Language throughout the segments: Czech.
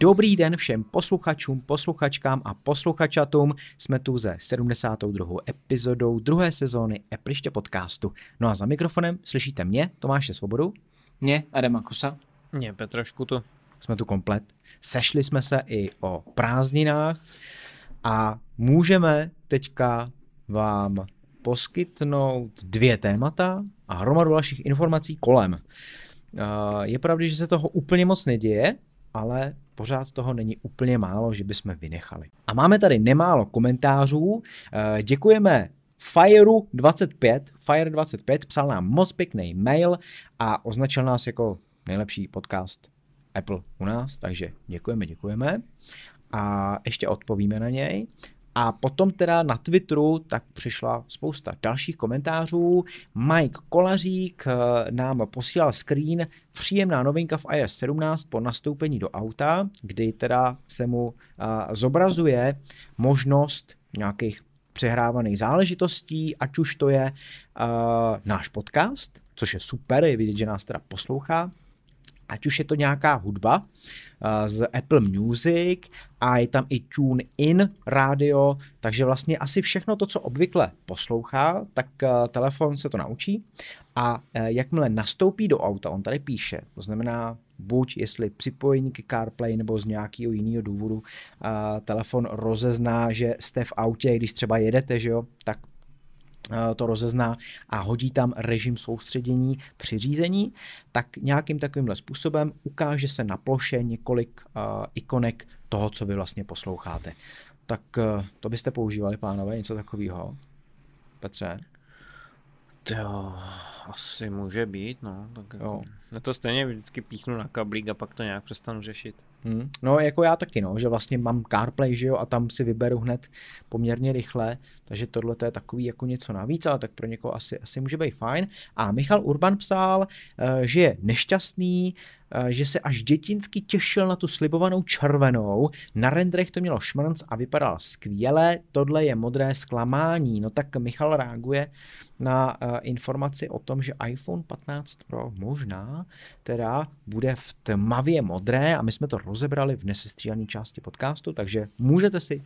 Dobrý den všem posluchačům, posluchačkám a posluchačatům. Jsme tu ze 72. epizodou druhé sezóny Epliště podcastu. No a za mikrofonem slyšíte mě, Tomáše Svobodu. Mě, Adama Kusa. Mě, Petra Škutu. Jsme tu komplet. Sešli jsme se i o prázdninách a můžeme teďka vám poskytnout dvě témata a hromadu dalších informací kolem. Je pravda, že se toho úplně moc neděje, ale pořád toho není úplně málo, že bychom vynechali. A máme tady nemálo komentářů. Děkujeme Fire25, Fire25 psal nám moc pěkný mail a označil nás jako nejlepší podcast Apple u nás, takže děkujeme, děkujeme. A ještě odpovíme na něj. A potom teda na Twitteru tak přišla spousta dalších komentářů. Mike Kolařík eh, nám posílal screen příjemná novinka v iOS 17 po nastoupení do auta, kdy teda se mu eh, zobrazuje možnost nějakých přehrávaných záležitostí, ať už to je uh, náš podcast, což je super, je vidět, že nás teda poslouchá, ať už je to nějaká hudba uh, z Apple Music a je tam i Tune In rádio, takže vlastně asi všechno to, co obvykle poslouchá, tak uh, telefon se to naučí. A uh, jakmile nastoupí do auta, on tady píše, to znamená buď jestli připojení ke CarPlay nebo z nějakého jiného důvodu telefon rozezná, že jste v autě, když třeba jedete, že jo, tak Eh, to rozezná a hodí tam režim soustředění při řízení, tak nějakým takovýmhle způsobem ukáže se na ploše několik uh, ikonek toho, co vy vlastně posloucháte. Tak uh, to byste používali, pánové, něco takového? Petře? To asi může být, no. Tak jako, jo. Já to stejně vždycky píchnu na kablík a pak to nějak přestanu řešit. Hmm. No jako já taky, no, že vlastně mám CarPlay, že jo, a tam si vyberu hned poměrně rychle, takže tohle to je takový jako něco navíc, ale tak pro někoho asi, asi může být fajn. A Michal Urban psal, eh, že je nešťastný, že se až dětinsky těšil na tu slibovanou červenou, na rendrech to mělo šmrnc a vypadal skvěle, tohle je modré zklamání. No tak Michal reaguje na uh, informaci o tom, že iPhone 15 Pro možná teda bude v tmavě modré a my jsme to rozebrali v nesestříhané části podcastu, takže můžete si uh,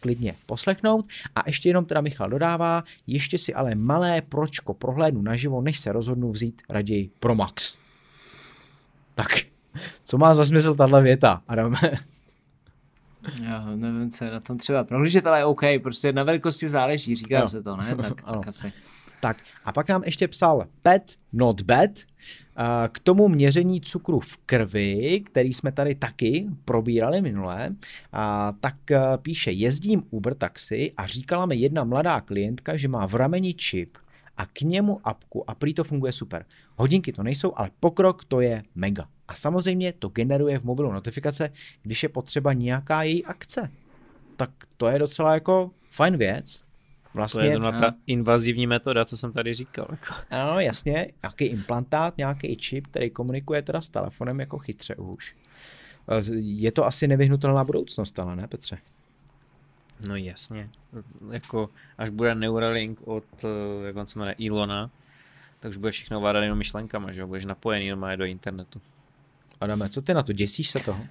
klidně poslechnout. A ještě jenom teda Michal dodává, ještě si ale malé pročko prohlédnu naživo, než se rozhodnu vzít raději Pro Max. Tak, co má za smysl tahle věta, Adame? Já nevím, co je na tom třeba. Prohlížet ale je OK, prostě na velikosti záleží, říká no. se to, ne? Tak, tak asi. Tak a pak nám ještě psal Pet Not Bad k tomu měření cukru v krvi, který jsme tady taky probírali minule, tak píše, jezdím Uber taxi a říkala mi jedna mladá klientka, že má v rameni čip a k němu apku a prý to funguje super. Hodinky to nejsou, ale pokrok to je mega. A samozřejmě to generuje v mobilu notifikace, když je potřeba nějaká její akce. Tak to je docela jako fajn věc. Vlastně, to je zrovna ta invazivní metoda, co jsem tady říkal. Jako. Ano, jasně, nějaký implantát, nějaký čip, který komunikuje teda s telefonem jako chytře už. Je to asi nevyhnutelná budoucnost, ale ne, Petře? No jasně. Jako, až bude Neuralink od, eh, jak on se jmenuje, Ilona, tak už bude všechno ovládat jenom myšlenkama, že budeš napojený normálně do internetu. Adame, co ty na to? Děsíš se toho?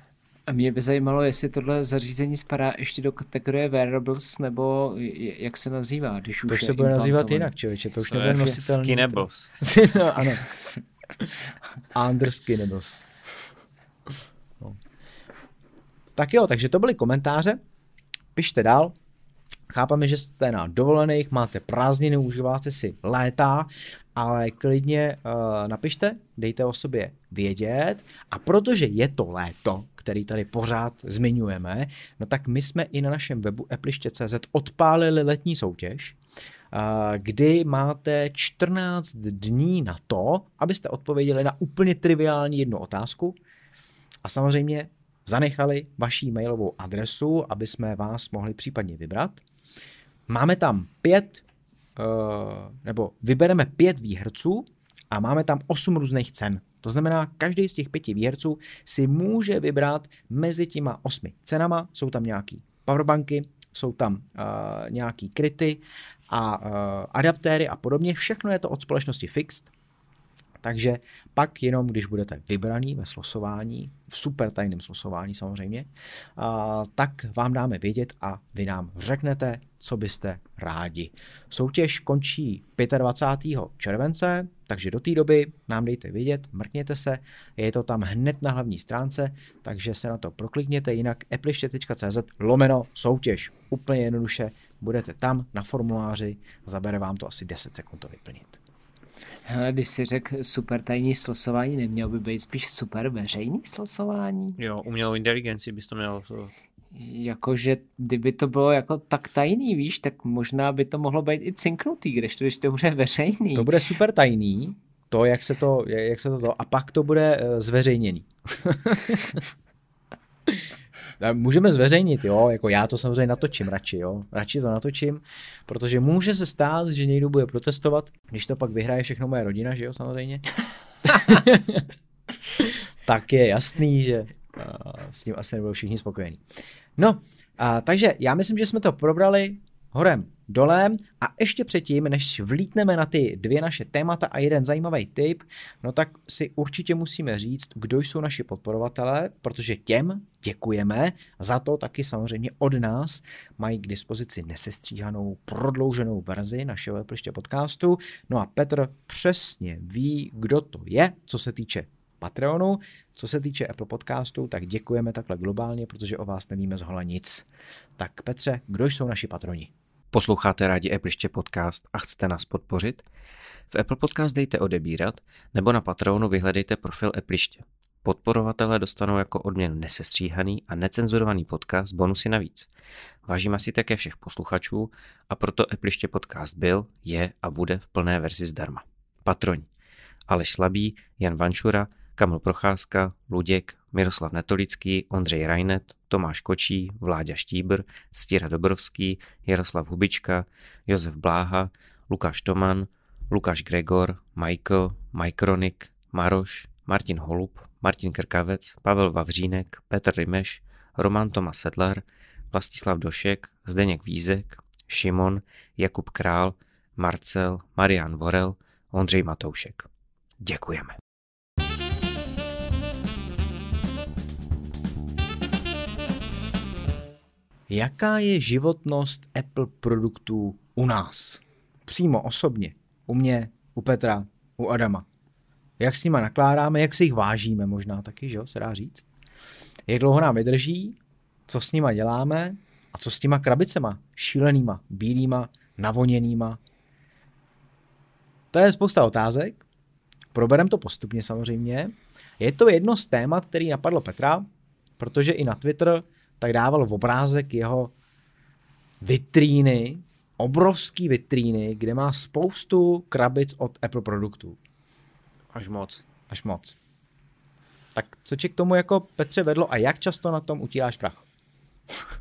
A mě by zajímalo, jestli tohle zařízení spadá ještě do kategorie wearables, nebo jak se nazývá, když už To už se bude nazývat jinak, člověče, to už nebude nositelný. Skinnables. no, ano. Skinnables. No. Tak jo, takže to byly komentáře. Pište dál. Chápeme, že jste na dovolených, máte prázdniny, užíváte si léta, ale klidně uh, napište, dejte o sobě vědět a protože je to léto, který tady pořád zmiňujeme, no tak my jsme i na našem webu appliště.cz odpálili letní soutěž, uh, kdy máte 14 dní na to, abyste odpověděli na úplně triviální jednu otázku a samozřejmě zanechali vaší mailovou adresu, aby jsme vás mohli případně vybrat. Máme tam pět, nebo vybereme pět výherců a máme tam osm různých cen. To znamená, každý z těch pěti výherců si může vybrat mezi těma osmi cenama. Jsou tam nějaký powerbanky, jsou tam uh, nějaký kryty a uh, adaptéry a podobně. Všechno je to od společnosti Fixed. Takže pak jenom, když budete vybraný ve slosování, v super tajném slosování samozřejmě, a, tak vám dáme vědět a vy nám řeknete, co byste rádi. Soutěž končí 25. července, takže do té doby nám dejte vědět, mrkněte se, je to tam hned na hlavní stránce, takže se na to proklikněte, jinak appliště.cz lomeno soutěž. Úplně jednoduše budete tam na formuláři, zabere vám to asi 10 sekund to vyplnit. Hele, když si řekl super tajný slosování, nemělo by být spíš super veřejný slosování? Jo, umělou inteligenci bys to měl losovat. Jakože kdyby to bylo jako tak tajný, víš, tak možná by to mohlo být i cinknutý, když to, když to bude veřejný. To bude super tajný, to, jak se to, jak se to, to a pak to bude uh, zveřejněný. Můžeme zveřejnit, jo, jako já to samozřejmě natočím radši, jo, radši to natočím, protože může se stát, že někdo bude protestovat, když to pak vyhraje všechno moje rodina, že jo, samozřejmě. tak je jasný, že uh, s tím asi nebudou všichni spokojení. No, a, takže já myslím, že jsme to probrali horem dolem a ještě předtím, než vlítneme na ty dvě naše témata a jeden zajímavý tip, no tak si určitě musíme říct, kdo jsou naši podporovatelé, protože těm děkujeme, za to taky samozřejmě od nás mají k dispozici nesestříhanou prodlouženou verzi našeho Apple podcastu. No a Petr přesně ví, kdo to je, co se týče Patreonu. Co se týče Apple podcastu, tak děkujeme takhle globálně, protože o vás nevíme zhola nic. Tak Petře, kdo jsou naši patroni? Posloucháte rádi Appliště podcast a chcete nás podpořit? V Apple Podcast dejte odebírat nebo na Patreonu vyhledejte profil Appliště. Podporovatelé dostanou jako odměnu nesestříhaný a necenzurovaný podcast bonusy navíc. Vážíme si také všech posluchačů a proto Appliště podcast byl, je a bude v plné verzi zdarma. Patroni. Aleš Slabý, Jan Vančura, Kamil Procházka, Luděk, Miroslav Netolický, Ondřej Rajnet, Tomáš Kočí, Vláďa Štíbr, Stíra Dobrovský, Jaroslav Hubička, Josef Bláha, Lukáš Toman, Lukáš Gregor, Michael, Mike Ronik, Maroš, Martin Holub, Martin Krkavec, Pavel Vavřínek, Petr Rimeš, Roman Tomas Sedlar, Vlastislav Došek, Zdeněk Vízek, Šimon, Jakub Král, Marcel, Marian Vorel, Ondřej Matoušek. Děkujeme. Jaká je životnost Apple produktů u nás? Přímo osobně. U mě, u Petra, u Adama. Jak s nima nakládáme, jak si jich vážíme možná taky, že jo, se dá říct. Jak dlouho nám vydrží, co s nima děláme a co s těma krabicema, šílenýma, bílýma, navoněnýma. To je spousta otázek. Proberem to postupně samozřejmě. Je to jedno z témat, který napadlo Petra, protože i na Twitter tak dával v obrázek jeho vitríny, obrovský vitríny, kde má spoustu krabic od Apple produktů. Až moc. Až moc. Tak co tě k tomu jako Petře vedlo a jak často na tom utíráš prach?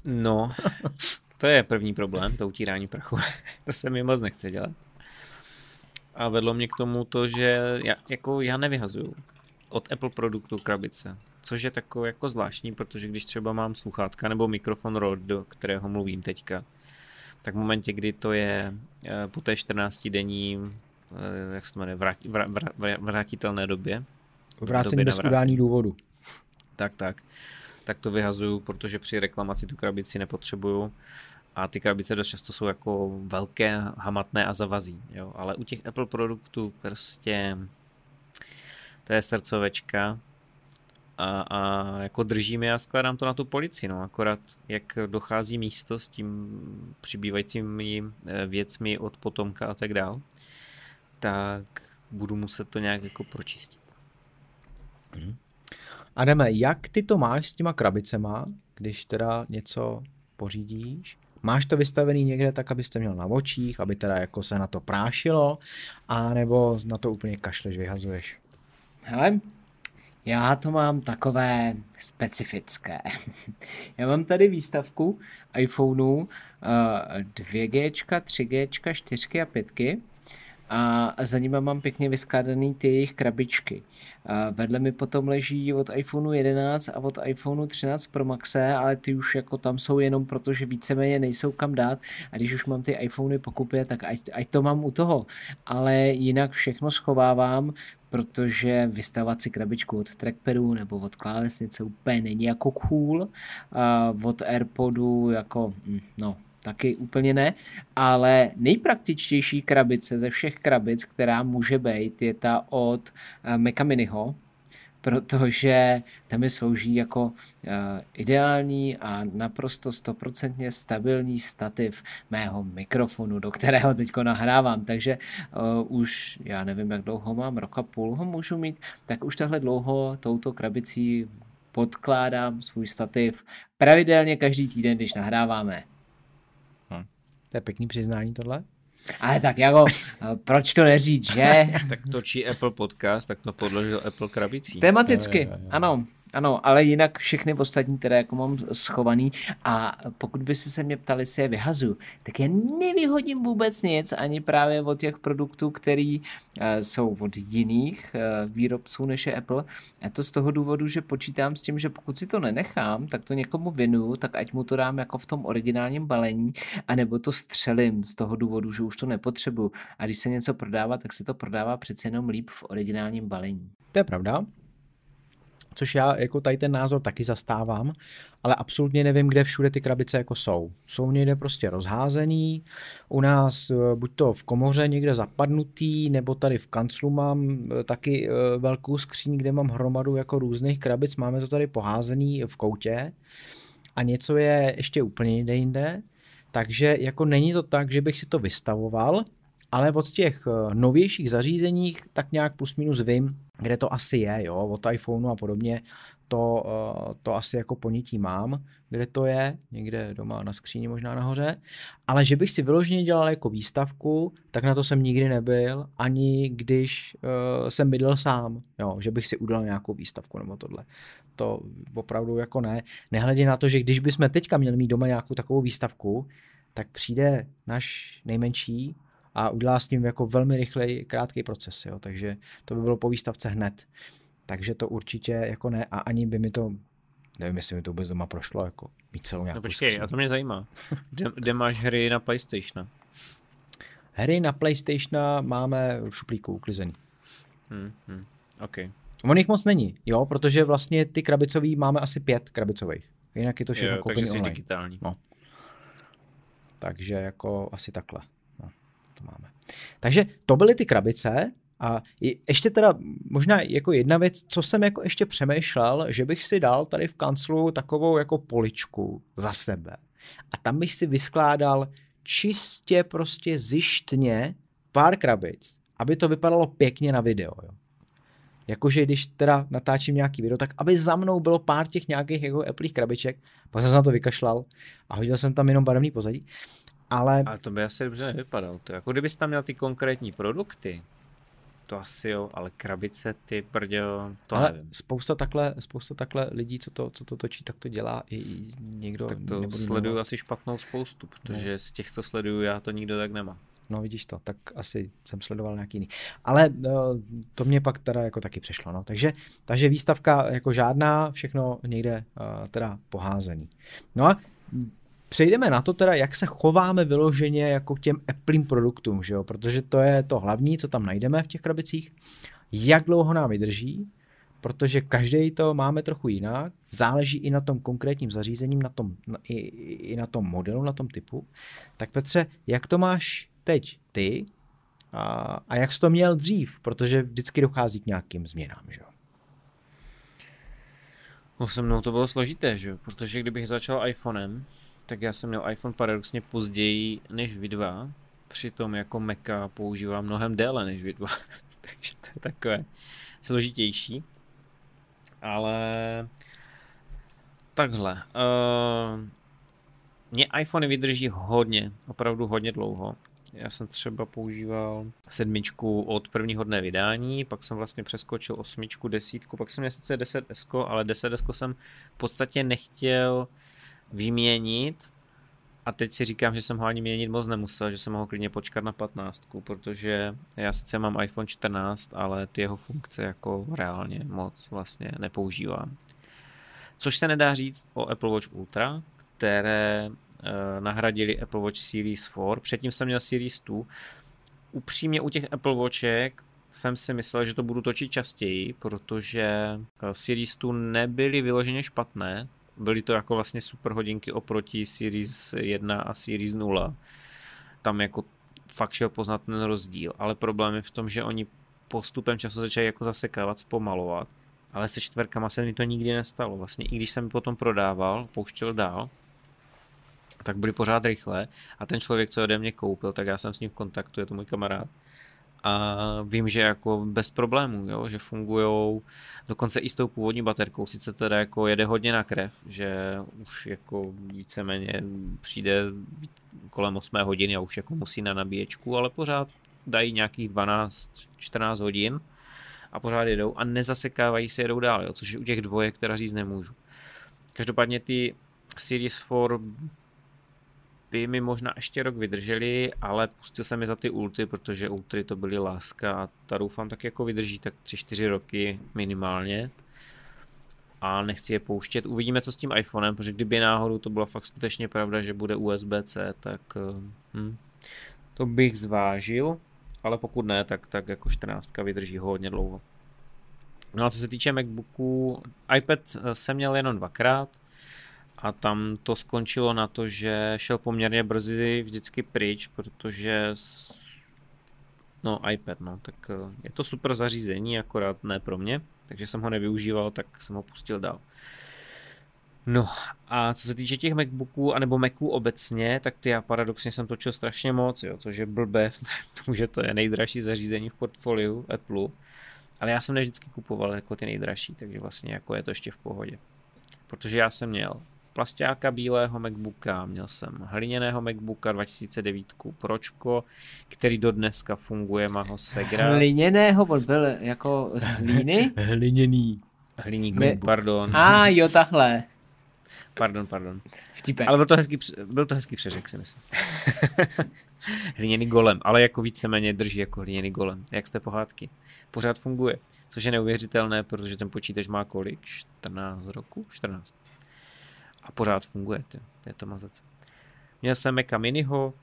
No, to je první problém, to utírání prachu. to se mi moc nechce dělat. A vedlo mě k tomu to, že já, jako já nevyhazuju od Apple produktu krabice což je takové jako zvláštní, protože když třeba mám sluchátka nebo mikrofon Rode, do kterého mluvím teďka, tak v momentě, kdy to je eh, po té 14 denní, eh, jak se to jmenuje, vrát, vrát, vrát, vrátitelné době. Vrácení bez udání důvodu. Tak, tak. Tak to vyhazuju, protože při reklamaci tu krabici nepotřebuju a ty krabice dost často jsou jako velké, hamatné a zavazí, jo. Ale u těch Apple produktů prostě to je srdcovečka a, a jako držím je a skládám to na tu polici, no, akorát jak dochází místo s tím přibývajícími eh, věcmi od potomka a tak dál, tak budu muset to nějak jako pročistit. Mhm. Adame, jak ty to máš s těma krabicema, když teda něco pořídíš? Máš to vystavený někde tak, abyste měl na očích, aby teda jako se na to prášilo, a nebo na to úplně kašleš, vyhazuješ? Hele, já to mám takové specifické. Já mám tady výstavku iPhoneů 2G, 3G, 4 a 5. a za nimi mám pěkně vyskládaný ty jejich krabičky. A vedle mi potom leží od iPhoneu 11 a od iPhoneu 13 Pro Maxe, ale ty už jako tam jsou jenom proto, že víceméně nejsou kam dát a když už mám ty iPhony pokupě, tak ať, ať to mám u toho. Ale jinak všechno schovávám, protože vystavovat si krabičku od trackpadu nebo od klávesnice úplně není jako cool. A od Airpodu jako, hm, no, taky úplně ne, ale nejpraktičtější krabice ze všech krabic, která může být, je ta od eh, Maca Miniho, protože tam mi slouží jako uh, ideální a naprosto stoprocentně stabilní stativ mého mikrofonu, do kterého teď nahrávám, takže uh, už já nevím, jak dlouho mám, roka půl ho můžu mít, tak už takhle dlouho touto krabicí podkládám svůj stativ pravidelně každý týden, když nahráváme. To je pěkný přiznání tohle. Ale tak jako, proč to neříct, že? tak točí Apple podcast, tak to podložil Apple krabicí. Tematicky, jo, jo, jo. ano. Ano, ale jinak všechny ostatní teda jako mám schovaný a pokud by se mě ptali, jestli je vyhazu, tak já nevyhodím vůbec nic, ani právě od těch produktů, který uh, jsou od jiných uh, výrobců než je Apple. A to z toho důvodu, že počítám s tím, že pokud si to nenechám, tak to někomu vinu, tak ať mu to dám jako v tom originálním balení, anebo to střelím z toho důvodu, že už to nepotřebuju. A když se něco prodává, tak se to prodává přece jenom líp v originálním balení. To je pravda což já jako tady ten názor taky zastávám, ale absolutně nevím, kde všude ty krabice jako jsou. Jsou někde prostě rozházený, u nás eh, buď to v komoře někde zapadnutý, nebo tady v kanclu mám eh, taky eh, velkou skříň, kde mám hromadu jako různých krabic, máme to tady poházený v koutě a něco je ještě úplně jinde jinde, takže jako není to tak, že bych si to vystavoval, ale od těch novějších zařízeních tak nějak plus minus vím, kde to asi je, jo, od iPhoneu a podobně, to, eh, to asi jako ponětí mám, kde to je, někde doma na skříni možná nahoře, ale že bych si vyloženě dělal jako výstavku, tak na to jsem nikdy nebyl, ani když uh, jsem bydlel sám, jo, že bych si udělal nějakou výstavku nebo tohle. To opravdu jako ne. Nehledě na to, že když bychom teďka měli mít doma nějakou takovou výstavku, tak přijde náš nejmenší a udělá s ním jako velmi rychlej, krátký proces, jo, takže to by bylo po výstavce hned. Takže to určitě jako ne a ani by mi to, nevím, jestli mi to vůbec doma prošlo, jako mít celou nějakou No počkej, a to mě zajímá. Kde, kde máš hry na PlayStation? Hry na PlayStation máme v šuplíku uklizený. Hmm, hmm, OK. On jich moc není, jo, protože vlastně ty krabicový máme asi pět krabicových. Jinak je to všechno jo, takže jsi digitální. No. Takže jako asi takhle to máme. Takže to byly ty krabice a ještě teda možná jako jedna věc, co jsem jako ještě přemýšlel, že bych si dal tady v kanclu takovou jako poličku za sebe a tam bych si vyskládal čistě prostě zjištně pár krabic, aby to vypadalo pěkně na video. Jo. Jakože když teda natáčím nějaký video, tak aby za mnou bylo pár těch nějakých jako Apple krabiček, pak jsem se na to vykašlal a hodil jsem tam jenom barevný pozadí ale... Ale to by asi dobře nevypadalo. To jako kdybys tam měl ty konkrétní produkty, to asi jo, ale krabice, ty prděl, to ale nevím. Spousta takhle, spousta takhle lidí, co to, co to točí, tak to dělá i někdo. Tak to sleduju asi špatnou spoustu, protože no. z těch, co sleduju já, to nikdo tak nemá. No vidíš to, tak asi jsem sledoval nějaký jiný. Ale no, to mě pak teda jako taky přešlo. No. Takže, takže výstavka jako žádná, všechno někde uh, teda poházený. No a přejdeme na to teda, jak se chováme vyloženě jako k těm Apple produktům, že jo? protože to je to hlavní, co tam najdeme v těch krabicích, jak dlouho nám vydrží, protože každý to máme trochu jinak, záleží i na tom konkrétním zařízením, na tom, na, i, i na tom modelu, na tom typu. Tak Petře, jak to máš teď ty a, a jak jsi to měl dřív, protože vždycky dochází k nějakým změnám, že jo? No se mnou to bylo složité, že jo, protože kdybych začal iPhonem, tak já jsem měl iPhone paradoxně později než vy dva, přitom jako Maca používám mnohem déle než vy dva, takže to je takové složitější. Ale takhle. Uh, mě iPhone vydrží hodně, opravdu hodně dlouho. Já jsem třeba používal sedmičku od prvního dne vydání, pak jsem vlastně přeskočil osmičku, desítku, pak jsem měl sice 10S, ale 10S jsem v podstatě nechtěl vyměnit, A teď si říkám, že jsem ho ani měnit moc nemusel, že jsem mohl klidně počkat na 15, protože já sice mám iPhone 14, ale ty jeho funkce jako reálně moc vlastně nepoužívám. Což se nedá říct o Apple Watch Ultra, které eh, nahradili Apple Watch Series 4. Předtím jsem měl Series 2. Upřímně u těch Apple Watchek jsem si myslel, že to budu točit častěji, protože eh, Series 2 nebyly vyloženě špatné. Byly to jako vlastně super hodinky oproti Series 1 a Series 0. Tam jako fakt šel poznat ten rozdíl, ale problém je v tom, že oni postupem času začali jako zasekávat, zpomalovat ale se čtverkama se mi to nikdy nestalo. Vlastně i když jsem mi potom prodával, pouštěl dál, tak byly pořád rychle a ten člověk, co ode mě koupil, tak já jsem s ním v kontaktu, je to můj kamarád. A vím, že jako bez problémů, jo, že fungují dokonce i s tou původní baterkou, sice teda jako jede hodně na krev, že už jako víceméně přijde kolem 8 hodiny a už jako musí na nabíječku, ale pořád dají nějakých 12-14 hodin a pořád jedou a nezasekávají se, jedou dál, jo, což je u těch dvojek, která říct nemůžu. Každopádně ty Series 4 by mi možná ještě rok vydrželi, ale pustil jsem je za ty ulty, protože ultry to byly láska a ta doufám tak jako vydrží tak 3-4 roky minimálně. A nechci je pouštět. Uvidíme, co s tím iPhonem, protože kdyby náhodou to byla fakt skutečně pravda, že bude USB-C, tak eh, hm, to bych zvážil ale pokud ne, tak, tak jako 14 vydrží hodně dlouho. No a co se týče MacBooku, iPad eh, jsem měl jenom dvakrát a tam to skončilo na to, že šel poměrně brzy vždycky pryč, protože no iPad, no, tak eh, je to super zařízení, akorát ne pro mě, takže jsem ho nevyužíval, tak jsem ho pustil dál. No a co se týče těch MacBooků, anebo Maců obecně, tak ty já paradoxně jsem točil strašně moc, jo, což je blbé, protože to je nejdražší zařízení v portfoliu Apple, ale já jsem ne vždycky kupoval jako ty nejdražší, takže vlastně jako je to ještě v pohodě. Protože já jsem měl plastáka bílého MacBooka, měl jsem hliněného MacBooka 2009 Pročko, který do dneska funguje, má ho Segra. Hliněného, on byl jako z hlíny? Hliněný. Hliníku, My... pardon. A ah, jo, takhle. Pardon, pardon. Vtipek. Ale byl to hezký, byl to hezký přeřek, si myslím. hliněný golem, ale jako víceméně drží jako hliněný golem. Jak jste pohádky? Pořád funguje. Což je neuvěřitelné, protože ten počítač má kolik? 14 roku? 14. A pořád funguje, ty. je to mazace. Měl jsem Maca Miniho,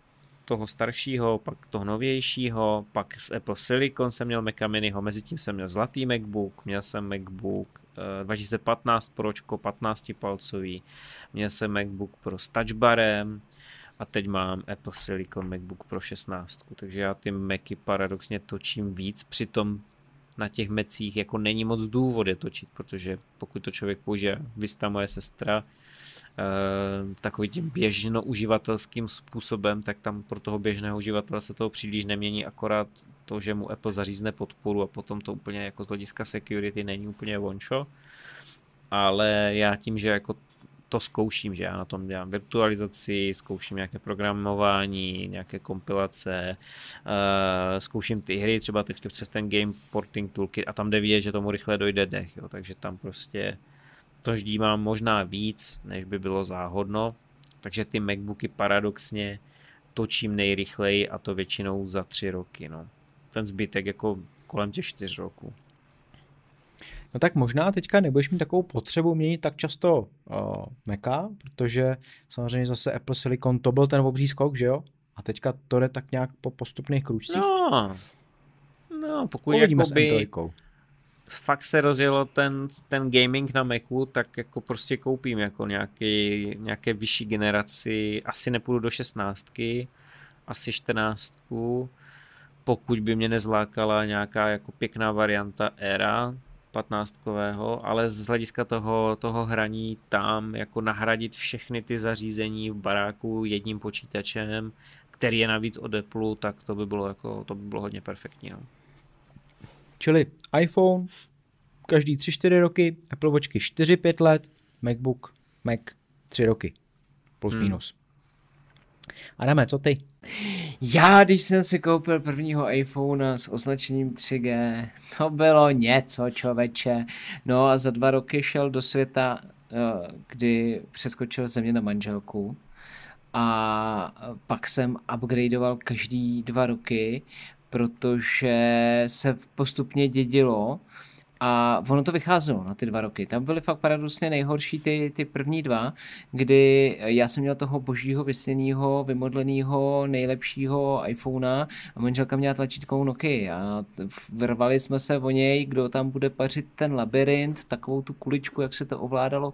toho staršího, pak toho novějšího, pak z Apple Silicon jsem měl Maca Miniho, mezi tím jsem měl zlatý MacBook, měl jsem MacBook 2015 eh, Pročko 15 palcový, měl jsem MacBook Pro s touchbarem a teď mám Apple Silicon MacBook Pro 16, takže já ty Macy paradoxně točím víc, přitom na těch mecích jako není moc důvod je točit, protože pokud to člověk použije, Vista moje sestra, Eh, takový tím běžno uživatelským způsobem, tak tam pro toho běžného uživatele se toho příliš nemění, akorát to, že mu Apple zařízne podporu a potom to úplně jako z hlediska security není úplně vončo. Ale já tím, že jako to zkouším, že já na tom dělám virtualizaci, zkouším nějaké programování, nějaké kompilace, uh, zkouším ty hry, třeba teď přes ten Game Porting Toolkit a tam jde vidět, že tomu rychle dojde dech, jo, takže tam prostě to ždímám možná víc, než by bylo záhodno, takže ty MacBooky paradoxně točím nejrychleji a to většinou za tři roky. No. Ten zbytek jako kolem těch čtyř roků. No tak možná teďka nebudeš mít takovou potřebu měnit tak často uh, Maca, protože samozřejmě zase Apple Silicon to byl ten obří skok, že jo? A teďka to jde tak nějak po postupných kručcích. No, no pokud Uvidíme jakoby, fakt se rozjelo ten, ten gaming na Macu, tak jako prostě koupím jako nějaký, nějaké vyšší generaci, asi nepůjdu do 16, asi 14, pokud by mě nezlákala nějaká jako pěkná varianta Era 15 ale z hlediska toho, toho hraní tam jako nahradit všechny ty zařízení v baráku jedním počítačem, který je navíc od Apple, tak to by bylo jako, to by bylo hodně perfektní. No. Čili iPhone každý 3-4 roky, Apple Watchky 4-5 let, MacBook, Mac 3 roky. Plus hmm. minus. Adame, co ty? Já, když jsem si koupil prvního iPhone s označením 3G, to bylo něco, čověče. No a za dva roky šel do světa, eh, kdy přeskočil země na manželku a pak jsem upgradeoval každý dva roky, protože se postupně dědilo a ono to vycházelo na ty dva roky. Tam byly fakt paradoxně nejhorší ty, ty první dva, kdy já jsem měl toho božího vysněného, vymodleného, nejlepšího iPhonea a manželka měla tlačítkovou Nokia a vrvali jsme se o něj, kdo tam bude pařit ten labirint, takovou tu kuličku, jak se to ovládalo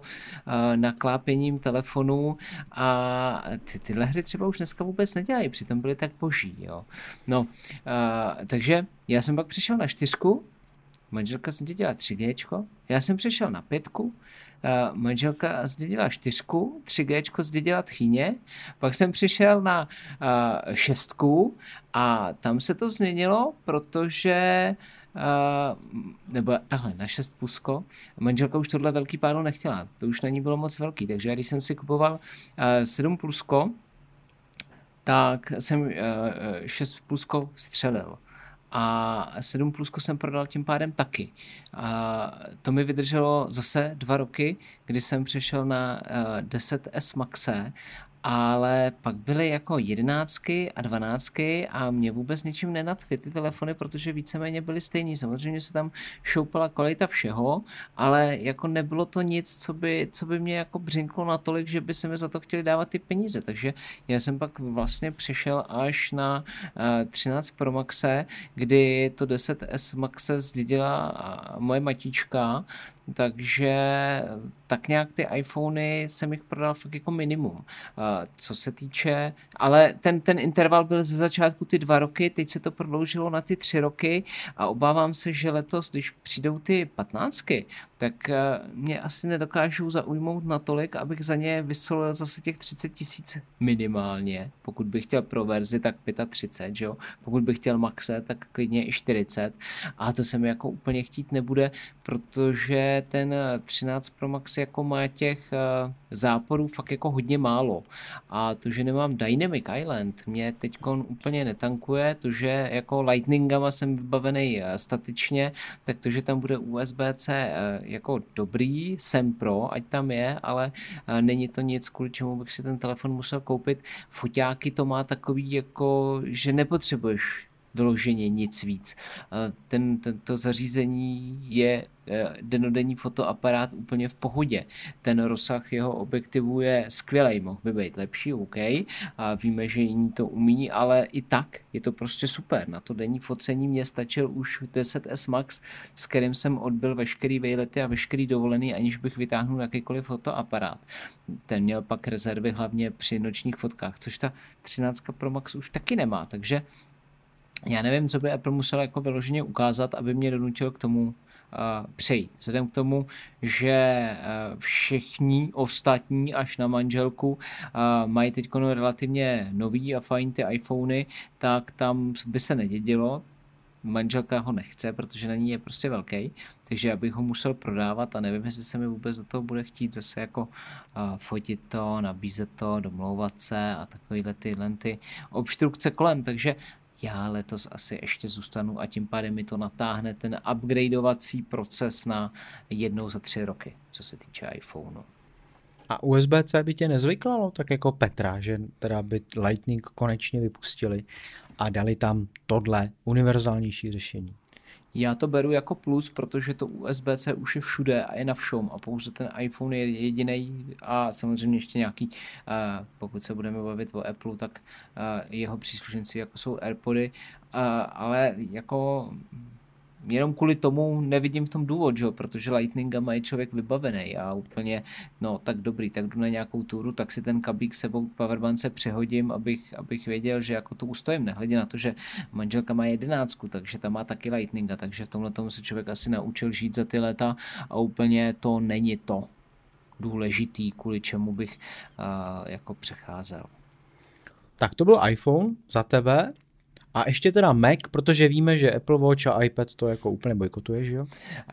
naklápěním telefonu a ty, tyhle hry třeba už dneska vůbec nedělají, přitom byly tak boží, jo. No, a, takže já jsem pak přišel na čtyřku, manželka zdědila 3G, já jsem přešel na pětku, manželka zdědila čtyřku, 3G zdědila tchyně, pak jsem přišel na šestku a tam se to změnilo, protože Uh, nebo takhle, na 6 plusko. Manželka už tohle velký pádlo nechtěla, to už na ní bylo moc velký, takže já když jsem si kupoval uh, 7 plusko, tak jsem uh, 6 plusko střelil a 7 plusko jsem prodal tím pádem taky. A to mi vydrželo zase dva roky, kdy jsem přešel na 10S Maxe ale pak byly jako jedenáctky a dvanáctky a mě vůbec ničím nenadchly ty telefony, protože víceméně byly stejný. Samozřejmě se tam šoupala kvalita všeho, ale jako nebylo to nic, co by, co by mě jako břinklo natolik, že by se mi za to chtěli dávat ty peníze. Takže já jsem pak vlastně přešel až na uh, 13 Pro Maxe, kdy to 10S Maxe zdědila moje matička, takže tak nějak ty iPhony jsem jich prodal fakt jako minimum. Co se týče, ale ten, ten interval byl ze začátku ty dva roky, teď se to prodloužilo na ty tři roky a obávám se, že letos, když přijdou ty patnáctky, tak eh, mě asi nedokážou zaujmout natolik, abych za ně vysolil zase těch 30 tisíc minimálně. Pokud bych chtěl pro verzi, tak 35, že jo? Pokud bych chtěl maxe, tak klidně i 40. A to se mi jako úplně chtít nebude, protože ten 13 Pro Max jako má těch eh, záporů fakt jako hodně málo. A to, že nemám Dynamic Island, mě teď úplně netankuje, to, že jako Lightningama jsem vybavený eh, statičně, tak to, že tam bude USB-C jako dobrý, jsem pro, ať tam je, ale eh, není to nic, kvůli čemu bych si ten telefon musel koupit. Foťáky to má takový, jako, že nepotřebuješ vyloženě nic víc. Ten, tento zařízení je e, denodenní fotoaparát úplně v pohodě. Ten rozsah jeho objektivu je skvělý, mohl by být lepší, OK, a víme, že jiní to umí, ale i tak je to prostě super. Na to denní focení mě stačil už 10S Max, s kterým jsem odbil veškerý vejlety a veškerý dovolený, aniž bych vytáhnul jakýkoliv fotoaparát. Ten měl pak rezervy hlavně při nočních fotkách, což ta 13 Pro Max už taky nemá, takže já nevím, co by Apple musel jako vyloženě ukázat, aby mě donutil k tomu uh, přejít. Vzhledem k tomu, že uh, všichni ostatní až na manželku uh, mají teď relativně nový a fajn ty iPhony, tak tam by se nedědilo, manželka ho nechce, protože na ní je prostě velký, takže já bych ho musel prodávat a nevím, jestli se mi vůbec do toho bude chtít zase jako uh, fotit to, nabízet to, domlouvat se a takovýhle ty lenty obstrukce kolem, takže já letos asi ještě zůstanu a tím pádem mi to natáhne ten upgradeovací proces na jednou za tři roky, co se týče iPhoneu. A USB-C by tě nezvyklalo, tak jako Petra, že teda by Lightning konečně vypustili a dali tam tohle univerzálnější řešení? Já to beru jako plus, protože to USB-C už je všude a je na všom a pouze ten iPhone je jediný a samozřejmě ještě nějaký, pokud se budeme bavit o Apple, tak jeho příslušenci jako jsou AirPody, ale jako jenom kvůli tomu nevidím v tom důvod, že? protože Lightninga je člověk vybavený a úplně, no tak dobrý, tak jdu na nějakou túru, tak si ten kabík sebou k powerbance přehodím, abych, abych věděl, že jako to ustojím, nehledě na to, že manželka má jedenáctku, takže ta má taky Lightninga, takže v tomhle tomu se člověk asi naučil žít za ty léta a úplně to není to důležitý, kvůli čemu bych uh, jako přecházel. Tak to byl iPhone za tebe. A ještě teda Mac, protože víme, že Apple Watch a iPad to jako úplně bojkotuje, že jo?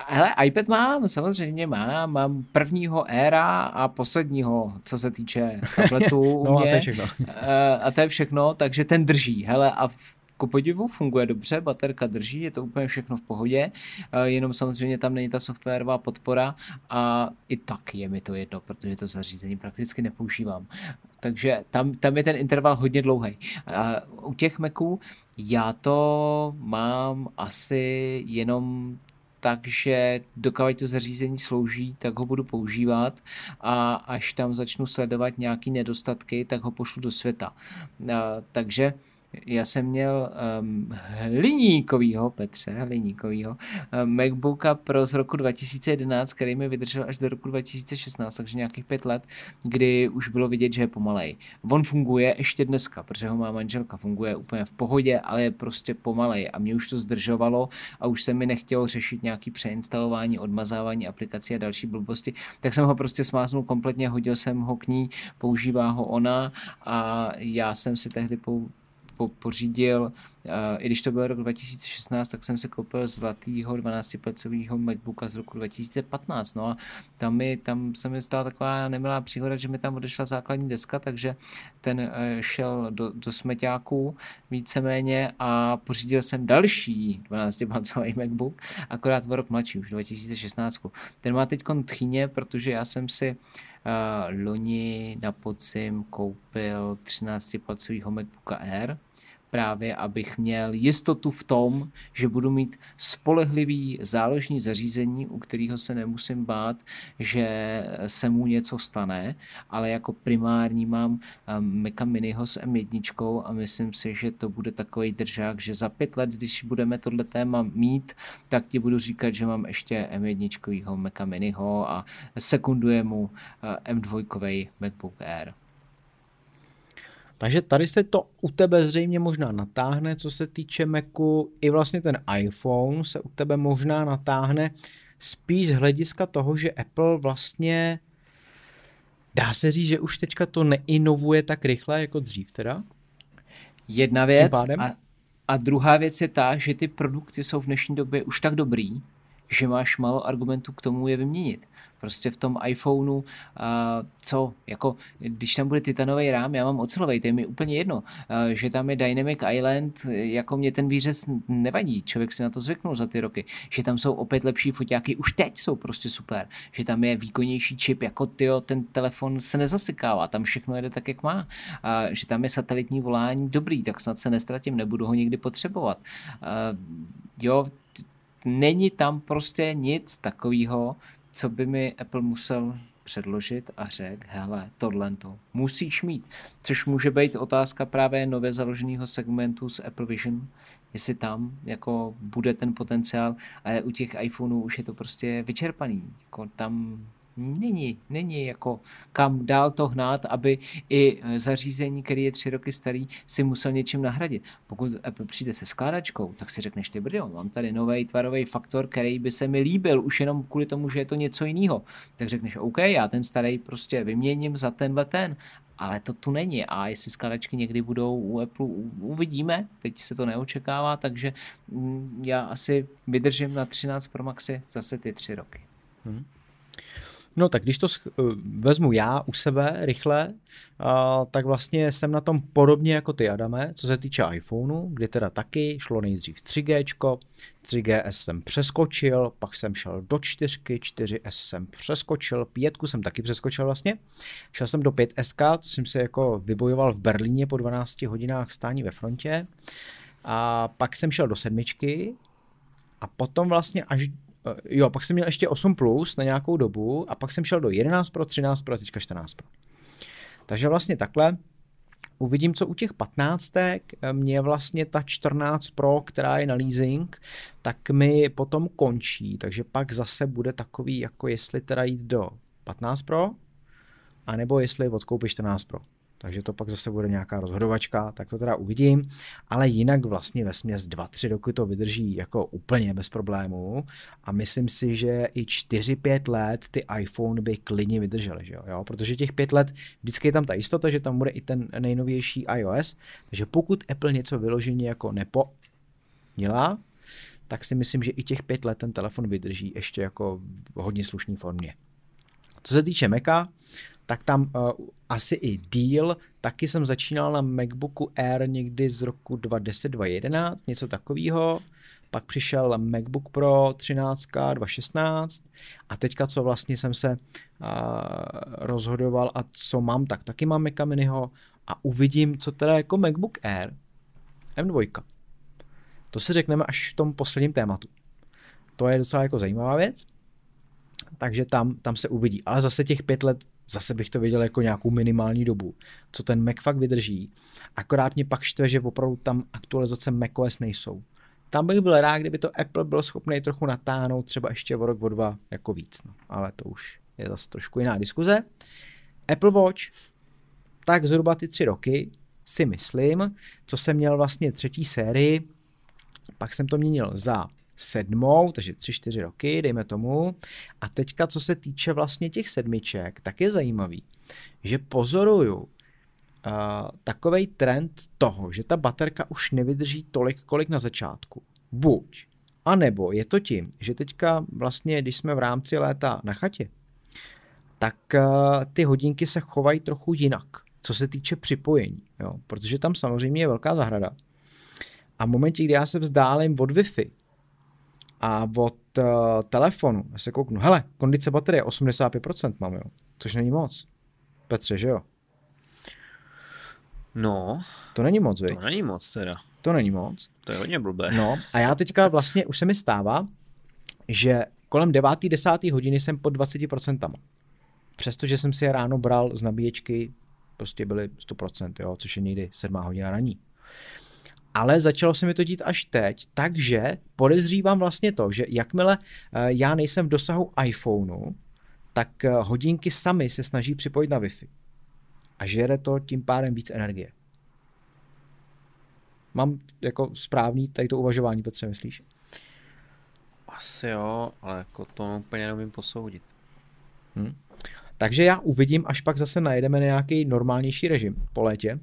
Ale iPad mám, samozřejmě mám. Mám prvního éra a posledního, co se týče tabletu no a to je všechno. Eh, a to je všechno, takže ten drží. Hele, a ku podivu funguje dobře, baterka drží, je to úplně všechno v pohodě, eh, jenom samozřejmě tam není ta softwarová podpora a i tak je mi to jedno, protože to zařízení prakticky nepoužívám. Takže tam, tam je ten interval hodně dlouhý. A u těch Maců já to mám asi jenom takže dokud to zařízení slouží, tak ho budu používat a až tam začnu sledovat nějaké nedostatky, tak ho pošlu do světa. Takže já jsem měl um, hliníkovýho, Petře, hliníkovýho, um, MacBooka Pro z roku 2011, který mi vydržel až do roku 2016, takže nějakých pět let, kdy už bylo vidět, že je pomalej. On funguje ještě dneska, protože ho má manželka, funguje úplně v pohodě, ale je prostě pomalej a mě už to zdržovalo a už se mi nechtělo řešit nějaký přeinstalování, odmazávání aplikací a další blbosti, tak jsem ho prostě smáznul kompletně, hodil jsem ho k ní, používá ho ona a já jsem si tehdy pou po, pořídil, uh, i když to byl rok 2016, tak jsem se koupil zlatýho 12-plecového MacBooka z roku 2015, no a tam, mi, tam se mi stala taková nemilá příhoda, že mi tam odešla základní deska, takže ten uh, šel do, do smeťáků víceméně a pořídil jsem další 12-palcový MacBook, akorát o rok mladší, už 2016. Ten má teď tchyně, protože já jsem si uh, loni na podzim koupil 13-palcovýho MacBooka Air, právě abych měl jistotu v tom, že budu mít spolehlivý záložní zařízení, u kterého se nemusím bát, že se mu něco stane, ale jako primární mám um, Maca Miniho s M1 a myslím si, že to bude takový držák, že za pět let, když budeme tohle téma mít, tak ti budu říkat, že mám ještě M1 Maca Miniho a sekunduje mu uh, M2 MacBook Air. Takže tady se to u tebe zřejmě možná natáhne, co se týče Macu. I vlastně ten iPhone se u tebe možná natáhne spíš z hlediska toho, že Apple vlastně dá se říct, že už teďka to neinovuje tak rychle jako dřív teda? Jedna věc a, a druhá věc je ta, že ty produkty jsou v dnešní době už tak dobrý, že máš málo argumentů k tomu je vyměnit. Prostě v tom iPhoneu, co, jako, když tam bude titanový rám, já mám ocelový, to je mi úplně jedno, že tam je Dynamic Island, jako mě ten výřez nevadí, člověk si na to zvyknul za ty roky, že tam jsou opět lepší foťáky, už teď jsou prostě super, že tam je výkonnější čip, jako tyjo, ten telefon se nezasekává, tam všechno jede tak, jak má, uh, že tam je satelitní volání dobrý, tak snad se nestratím, nebudu ho nikdy potřebovat. Uh, jo, není tam prostě nic takového, co by mi Apple musel předložit a řekl, hele, tohle to musíš mít. Což může být otázka právě nově založeného segmentu z Apple Vision, jestli tam jako bude ten potenciál, ale u těch iPhoneů už je to prostě vyčerpaný. Jako tam není, není jako kam dál to hnát, aby i zařízení, který je tři roky starý, si musel něčím nahradit. Pokud Apple přijde se skládačkou, tak si řekneš, ty brdio, mám tady nový tvarový faktor, který by se mi líbil, už jenom kvůli tomu, že je to něco jiného. Tak řekneš, OK, já ten starý prostě vyměním za tenhle ten ale to tu není a jestli skládačky někdy budou u Apple, uvidíme, teď se to neočekává, takže mm, já asi vydržím na 13 Pro Maxi zase ty tři roky. Hmm. No tak když to eh, vezmu já u sebe rychle, a, tak vlastně jsem na tom podobně jako ty, Adame, co se týče iPhoneu, kdy teda taky šlo nejdřív 3G, 3GS jsem přeskočil, pak jsem šel do 4, 4S jsem přeskočil, 5 jsem taky přeskočil vlastně. Šel jsem do 5SK, to jsem se jako vybojoval v Berlíně po 12 hodinách stání ve frontě. A pak jsem šel do sedmičky a potom vlastně až jo, pak jsem měl ještě 8 plus na nějakou dobu a pak jsem šel do 11 Pro, 13 Pro a teďka 14 Pro. Takže vlastně takhle Uvidím, co u těch 15. Mě vlastně ta 14 Pro, která je na leasing, tak mi potom končí, takže pak zase bude takový, jako jestli teda jít do 15 Pro, anebo jestli odkoupit 14 Pro takže to pak zase bude nějaká rozhodovačka, tak to teda uvidím, ale jinak vlastně ve směs 2-3 roky to vydrží jako úplně bez problémů a myslím si, že i 4-5 let ty iPhone by klidně vydržely, že jo? protože těch 5 let vždycky je tam ta jistota, že tam bude i ten nejnovější iOS, takže pokud Apple něco vyloženě jako nepo dělá, tak si myslím, že i těch 5 let ten telefon vydrží ještě jako v hodně slušné formě. Co se týče Maca, tak tam uh, asi i díl, taky jsem začínal na MacBooku Air někdy z roku 2010, 2011, něco takového. Pak přišel MacBook Pro 13, 2016 a teďka, co vlastně jsem se uh, rozhodoval a co mám, tak taky mám Maca Miniho a uvidím, co teda jako MacBook Air M2. To si řekneme až v tom posledním tématu. To je docela jako zajímavá věc, takže tam, tam se uvidí. Ale zase těch pět let, zase bych to viděl jako nějakou minimální dobu, co ten Mac fakt vydrží. Akorát mě pak štve, že opravdu tam aktualizace macOS nejsou. Tam bych byl rád, kdyby to Apple byl schopný trochu natáhnout třeba ještě o rok, o dva jako víc. No. Ale to už je zase trošku jiná diskuze. Apple Watch, tak zhruba ty tři roky si myslím, co jsem měl vlastně třetí sérii, pak jsem to měnil za sedmou, takže tři, čtyři roky, dejme tomu. A teďka, co se týče vlastně těch sedmiček, tak je zajímavý, že pozoruju uh, takový trend toho, že ta baterka už nevydrží tolik, kolik na začátku. Buď, a nebo je to tím, že teďka vlastně, když jsme v rámci léta na chatě, tak uh, ty hodinky se chovají trochu jinak, co se týče připojení, jo? protože tam samozřejmě je velká zahrada. A v momentě, kdy já se vzdálím od Wi-Fi, a od uh, telefonu, já se kouknu, hele, kondice baterie 85% mám, jo, což není moc. Petře, že jo? No. To není moc, viď? To není moc teda. To není moc. To je hodně blbé. No a já teďka vlastně už se mi stává, že kolem 9. 10. hodiny jsem pod 20%. Přestože jsem si je ráno bral z nabíječky, prostě byly 100%, jo, což je někdy 7 hodina raní ale začalo se mi to dít až teď, takže podezřívám vlastně to, že jakmile eh, já nejsem v dosahu iPhoneu, tak eh, hodinky sami se snaží připojit na Wi-Fi. A žere to tím pádem víc energie. Mám jako správný tady to uvažování, Petře, myslíš? Asi jo, ale jako to úplně neumím posoudit. Hmm. Takže já uvidím, až pak zase najedeme nějaký normálnější režim po létě,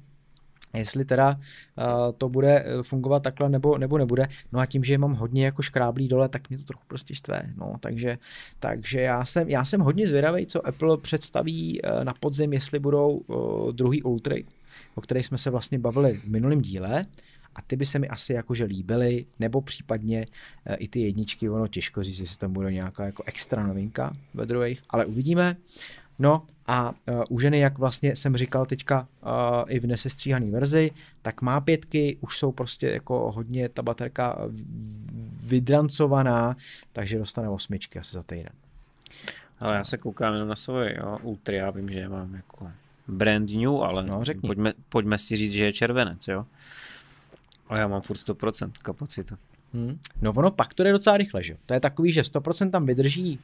jestli teda uh, to bude eh, fungovat takhle nebo, nebo nebude. No a tím, že mám hodně jako škráblí dole, tak mě to trochu prostě štve. No, takže, takže já, jsem, já jsem hodně zvědavý, co Apple představí uh, na podzim, jestli budou uh, druhý Ultry, o kterých jsme se vlastně bavili v minulém díle. A ty by se mi asi jakože líbily, nebo případně uh, i ty jedničky, ono těžko říct, jestli tam bude nějaká jako extra novinka ve druhých, ale uvidíme. No a uh, u ženy, jak vlastně jsem říkal teďka uh, i v nesestříhané verzi, tak má pětky, už jsou prostě jako hodně ta baterka vydrancovaná, takže dostane osmičky asi za týden. Ale já se koukám jenom na svoje jo, Ultra, já vím, že je mám jako brand new, ale no, řekni. Pojďme, pojďme si říct, že je červenec, jo. A já mám furt 100% kapacitu. Hmm. No ono pak to jde docela rychle, že? To je takový, že 100% tam vydrží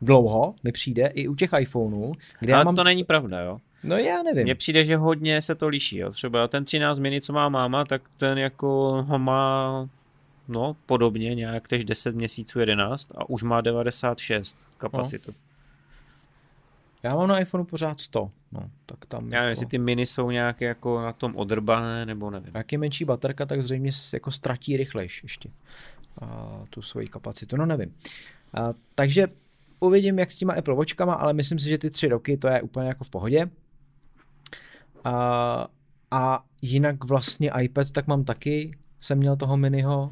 dlouho, mi přijde, i u těch iPhoneů. Kde Ale já mám... to není pravda, jo. No já nevím. Mně přijde, že hodně se to liší, jo. Třeba ten 13 mini, co má máma, tak ten jako ho má no podobně, nějak tež 10 měsíců 11 a už má 96 kapacitu. No. Já mám na iPhoneu pořád 100, no, tak tam... Já nevím, jako... jestli ty mini jsou nějak jako na tom odrbané, nebo nevím. Jak je menší baterka, tak zřejmě jako ztratí rychlejš ještě a, tu svoji kapacitu, no nevím. A, takže uvidím, jak s těma Apple Watchkama, ale myslím si, že ty tři roky to je úplně jako v pohodě. A, a jinak vlastně iPad tak mám taky, jsem měl toho miniho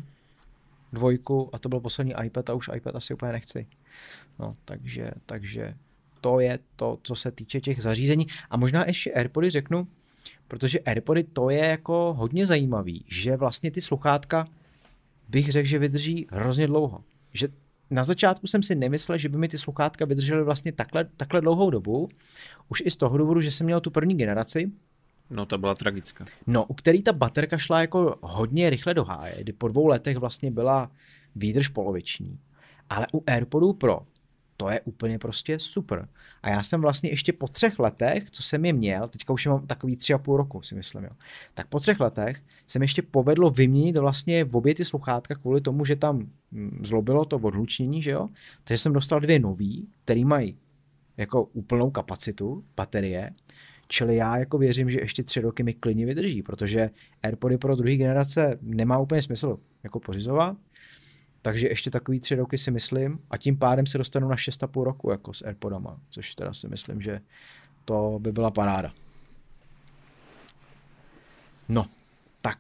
dvojku a to byl poslední iPad a už iPad asi úplně nechci. No, takže, takže to je to, co se týče těch zařízení. A možná ještě AirPody řeknu, protože AirPody to je jako hodně zajímavý, že vlastně ty sluchátka bych řekl, že vydrží hrozně dlouho. Že na začátku jsem si nemyslel, že by mi ty sluchátka vydržely vlastně takhle, takhle dlouhou dobu. Už i z toho důvodu, že jsem měl tu první generaci. No to byla tragická. No, u který ta baterka šla jako hodně rychle do háje, kdy po dvou letech vlastně byla výdrž poloviční. Ale u AirPodů Pro to je úplně prostě super. A já jsem vlastně ještě po třech letech, co jsem je měl, teďka už mám takový tři a půl roku, si myslím, jo. Tak po třech letech jsem ještě povedlo vyměnit vlastně v obě ty sluchátka kvůli tomu, že tam mm, zlobilo to odhlučnění, že jo. Takže jsem dostal dvě nový, který mají jako úplnou kapacitu baterie, Čili já jako věřím, že ještě tři roky mi klidně vydrží, protože AirPody pro druhé generace nemá úplně smysl jako pořizovat, takže ještě takový tři roky si myslím a tím pádem se dostanu na 6,5 roku jako s Airpodama, což teda si myslím, že To by byla paráda. No, tak.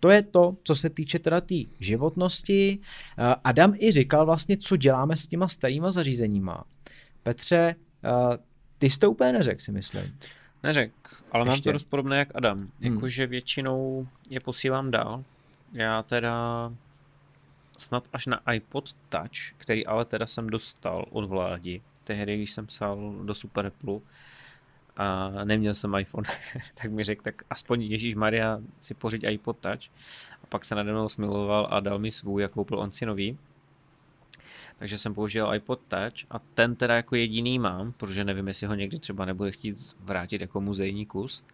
To je to, co se týče teda té tý životnosti. Eh, Adam i říkal vlastně, co děláme s těma starýma zařízeníma. Petře, eh, ty jsi to úplně neřekl, si myslím. Neřek, ale Ještě. mám to dost podobné jak Adam. Hmm. Jakože většinou je posílám dál. Já teda snad až na iPod Touch, který ale teda jsem dostal od vládi, tehdy, když jsem psal do Super Apple a neměl jsem iPhone, tak mi řekl, tak aspoň Ježíš Maria si pořiď iPod Touch. A pak se nade mnou smiloval a dal mi svůj a koupil on si nový. Takže jsem použil iPod Touch a ten teda jako jediný mám, protože nevím, jestli ho někdy třeba nebude chtít vrátit jako muzejní kus.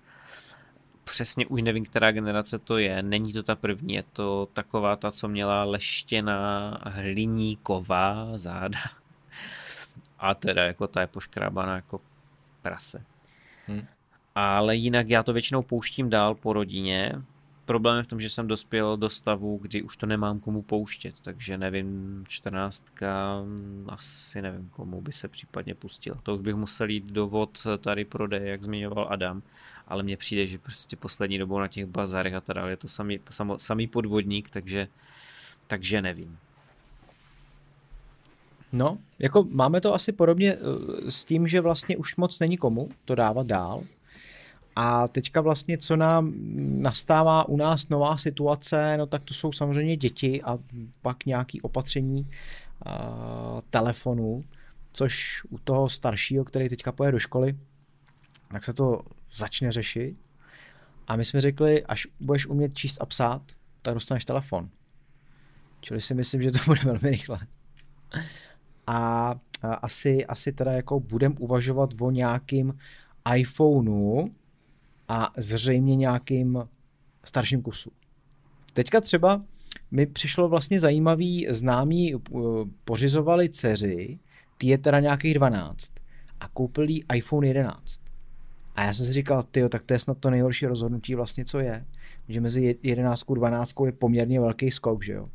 Přesně už nevím, která generace to je. Není to ta první, je to taková ta, co měla leštěná hliníková záda. A teda jako ta je poškrábaná jako prase. Hmm. Ale jinak já to většinou pouštím dál po rodině. Problém je v tom, že jsem dospěl do stavu, kdy už to nemám komu pouštět, takže nevím, čtrnáctka, asi nevím, komu by se případně pustil. To už bych musel jít do vod tady prodej, jak zmiňoval Adam, ale mně přijde, že prostě poslední dobou na těch bazarech a teda je to samý, samo, samý podvodník, takže, takže nevím. No, jako máme to asi podobně eh, s tím, že vlastně už moc není komu to dávat dál. A teďka vlastně, co nám nastává u nás nová situace, no tak to jsou samozřejmě děti a pak nějaké opatření uh, telefonu, což u toho staršího, který teďka poje do školy, tak se to začne řešit. A my jsme řekli, až budeš umět číst a psát, tak dostaneš telefon. Čili si myslím, že to bude velmi rychle. A, a asi, asi teda jako budem uvažovat o nějakým iPhoneu a zřejmě nějakým starším kusu. Teďka třeba mi přišlo vlastně zajímavý, známí uh, pořizovali dceři, ty je teda nějakých 12 a koupili iPhone 11. A já jsem si říkal, ty, tak to je snad to nejhorší rozhodnutí vlastně, co je. Že mezi 11 a 12 je poměrně velký skok, že jo.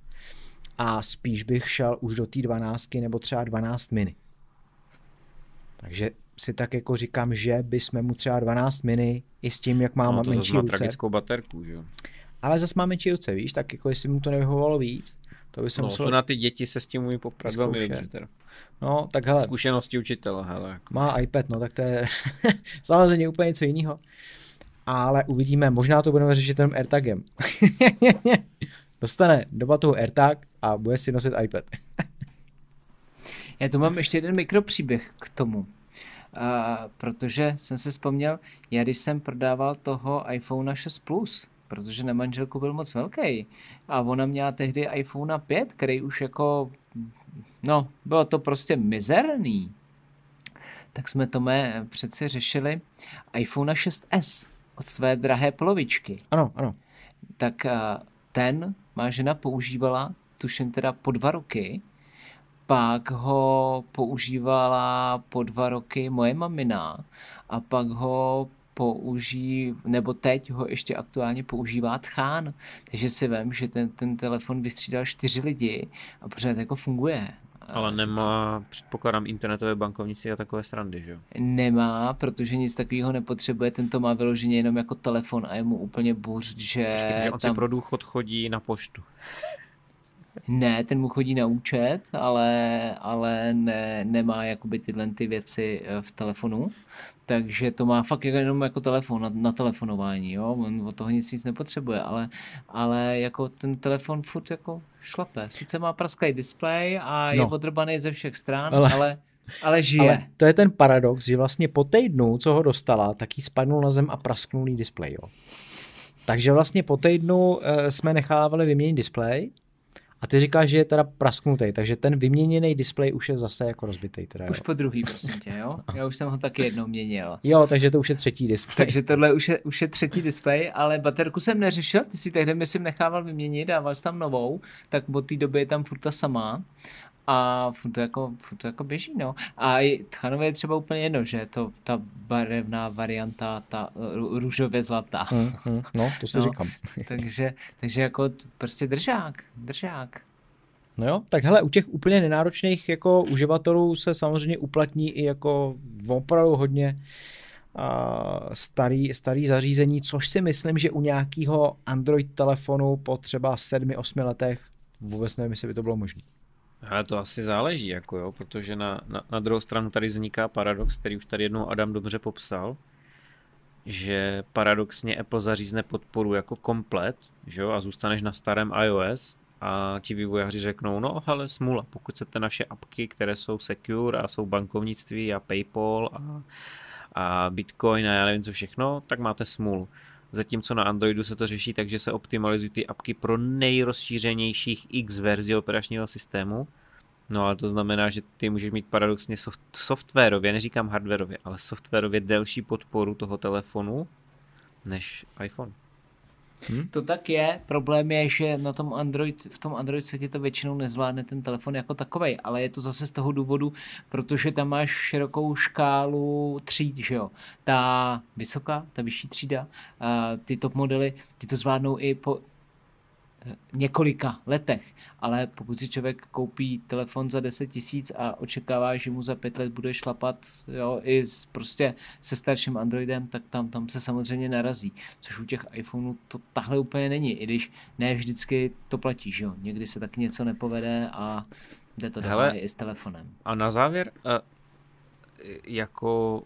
A spíš bych šel už do té 12 nebo třeba 12 mini. Takže si tak jako říkám, že bychom mu třeba 12 mini i s tím, jak má No, to zase menší má ruce. tragickou baterku, že jo. Ale zase má menší ruce, víš, tak jako jestli mu to nevyhovovalo víc, to by se No, musel... to na ty děti se s tím umí poprat velmi dobře. Teda. No, tak hele, Zkušenosti učitele, hele. Jako. má iPad, no tak to je samozřejmě úplně něco jiného. Ale uvidíme, možná to budeme řešit tím AirTagem. Dostane do batohu AirTag a bude si nosit iPad. Já tu mám ještě jeden mikropříběh k tomu. Uh, protože jsem si vzpomněl, já když jsem prodával toho iPhone 6 Plus, protože na manželku byl moc velký a ona měla tehdy iPhone 5, který už jako, no, bylo to prostě mizerný. Tak jsme to mé přeci řešili. iPhone 6s od tvé drahé polovičky. Ano, ano. tak a, ten má žena používala, tuším teda po dva roky, pak ho používala po dva roky moje mamina. A pak ho použí, nebo teď ho ještě aktuálně používá Tchán. Takže si vím, že ten, ten telefon vystřídal čtyři lidi a pořád jako funguje. Ale nemá, předpokládám, internetové bankovnictví a takové srandy, že jo? Nemá, protože nic takového nepotřebuje, ten to má vyloženě jenom jako telefon a je mu úplně buř, že Počkej, takže on si tam... pro důchod chodí na poštu. Ne, ten mu chodí na účet, ale, ale ne, nemá jakoby tyhle ty věci eh, v telefonu. Takže to má fakt jako jenom jako telefon, na, na telefonování, jo? On od toho nic víc nepotřebuje, ale, ale jako ten telefon furt jako šlape. Sice má prasklý displej a je No. odrbaný ze všech stran, Ale- ale, ale, ale žije. Ale to je ten paradox, že vlastně po týdnu, co ho dostala, tak jí spadnul na zem a prasknul jí displej. Jo. Takže vlastně po týdnu e, jsme nechávali vyměnit displej a ty říkáš, že je teda prasknutý, takže ten vyměněný displej už je zase jako rozbitý. Teda, Už jo. po druhý, prosím tě, jo? Já už jsem ho taky jednou měnil. jo, takže to už je třetí displej. Takže tohle už je, už je třetí displej, ale baterku jsem neřešil, ty si tehdy myslím nechával vyměnit, dával jsi tam novou, tak od té doby je tam furt ta samá a furt to jako, furt to jako běží, no. A i Tchanově je třeba úplně jedno, že to ta barevná varianta, ta ru- růžově zlatá. Hm, hm, no, to si No. říkám. takže, takže jako prostě držák, držák. No jo, tak hele, u těch úplně nenáročných jako uživatelů se samozřejmě uplatní i jako opravdu hodně starý, starý zařízení, což si myslím, že u nějakého Android telefonu po třeba 7-8 letech vůbec nevím, jestli by to bylo možné. Ale to asi záleží, jako jo, protože na, na, na druhou stranu tady vzniká paradox, který už tady jednou Adam dobře popsal, že paradoxně Apple zařízne podporu jako komplet, že jo, a zůstaneš na starém iOS a ti vývojáři řeknou, no ale smula, pokud chcete naše apky, které jsou secure a jsou bankovnictví a Paypal a, a Bitcoin a já nevím co všechno, tak máte smůlu. Zatímco na Androidu se to řeší tak, že se optimalizují ty apky pro nejrozšířenějších X verzi operačního systému. No ale to znamená, že ty můžeš mít paradoxně soft, softwarově, neříkám hardwarově, ale softwarově delší podporu toho telefonu než iPhone. Hmm? To tak je. Problém je, že na tom Android, v tom Android světě to většinou nezvládne ten telefon jako takový, ale je to zase z toho důvodu, protože tam máš širokou škálu tříd, že jo. Ta vysoká, ta vyšší třída, ty top modely, ty to zvládnou i po, několika letech, ale pokud si člověk koupí telefon za 10 tisíc a očekává, že mu za pět let bude šlapat jo, i s, prostě se starším Androidem, tak tam, tam se samozřejmě narazí, což u těch iPhoneů to tahle úplně není, i když ne vždycky to platí, že jo? někdy se taky něco nepovede a jde to dále i s telefonem. A na závěr, jako,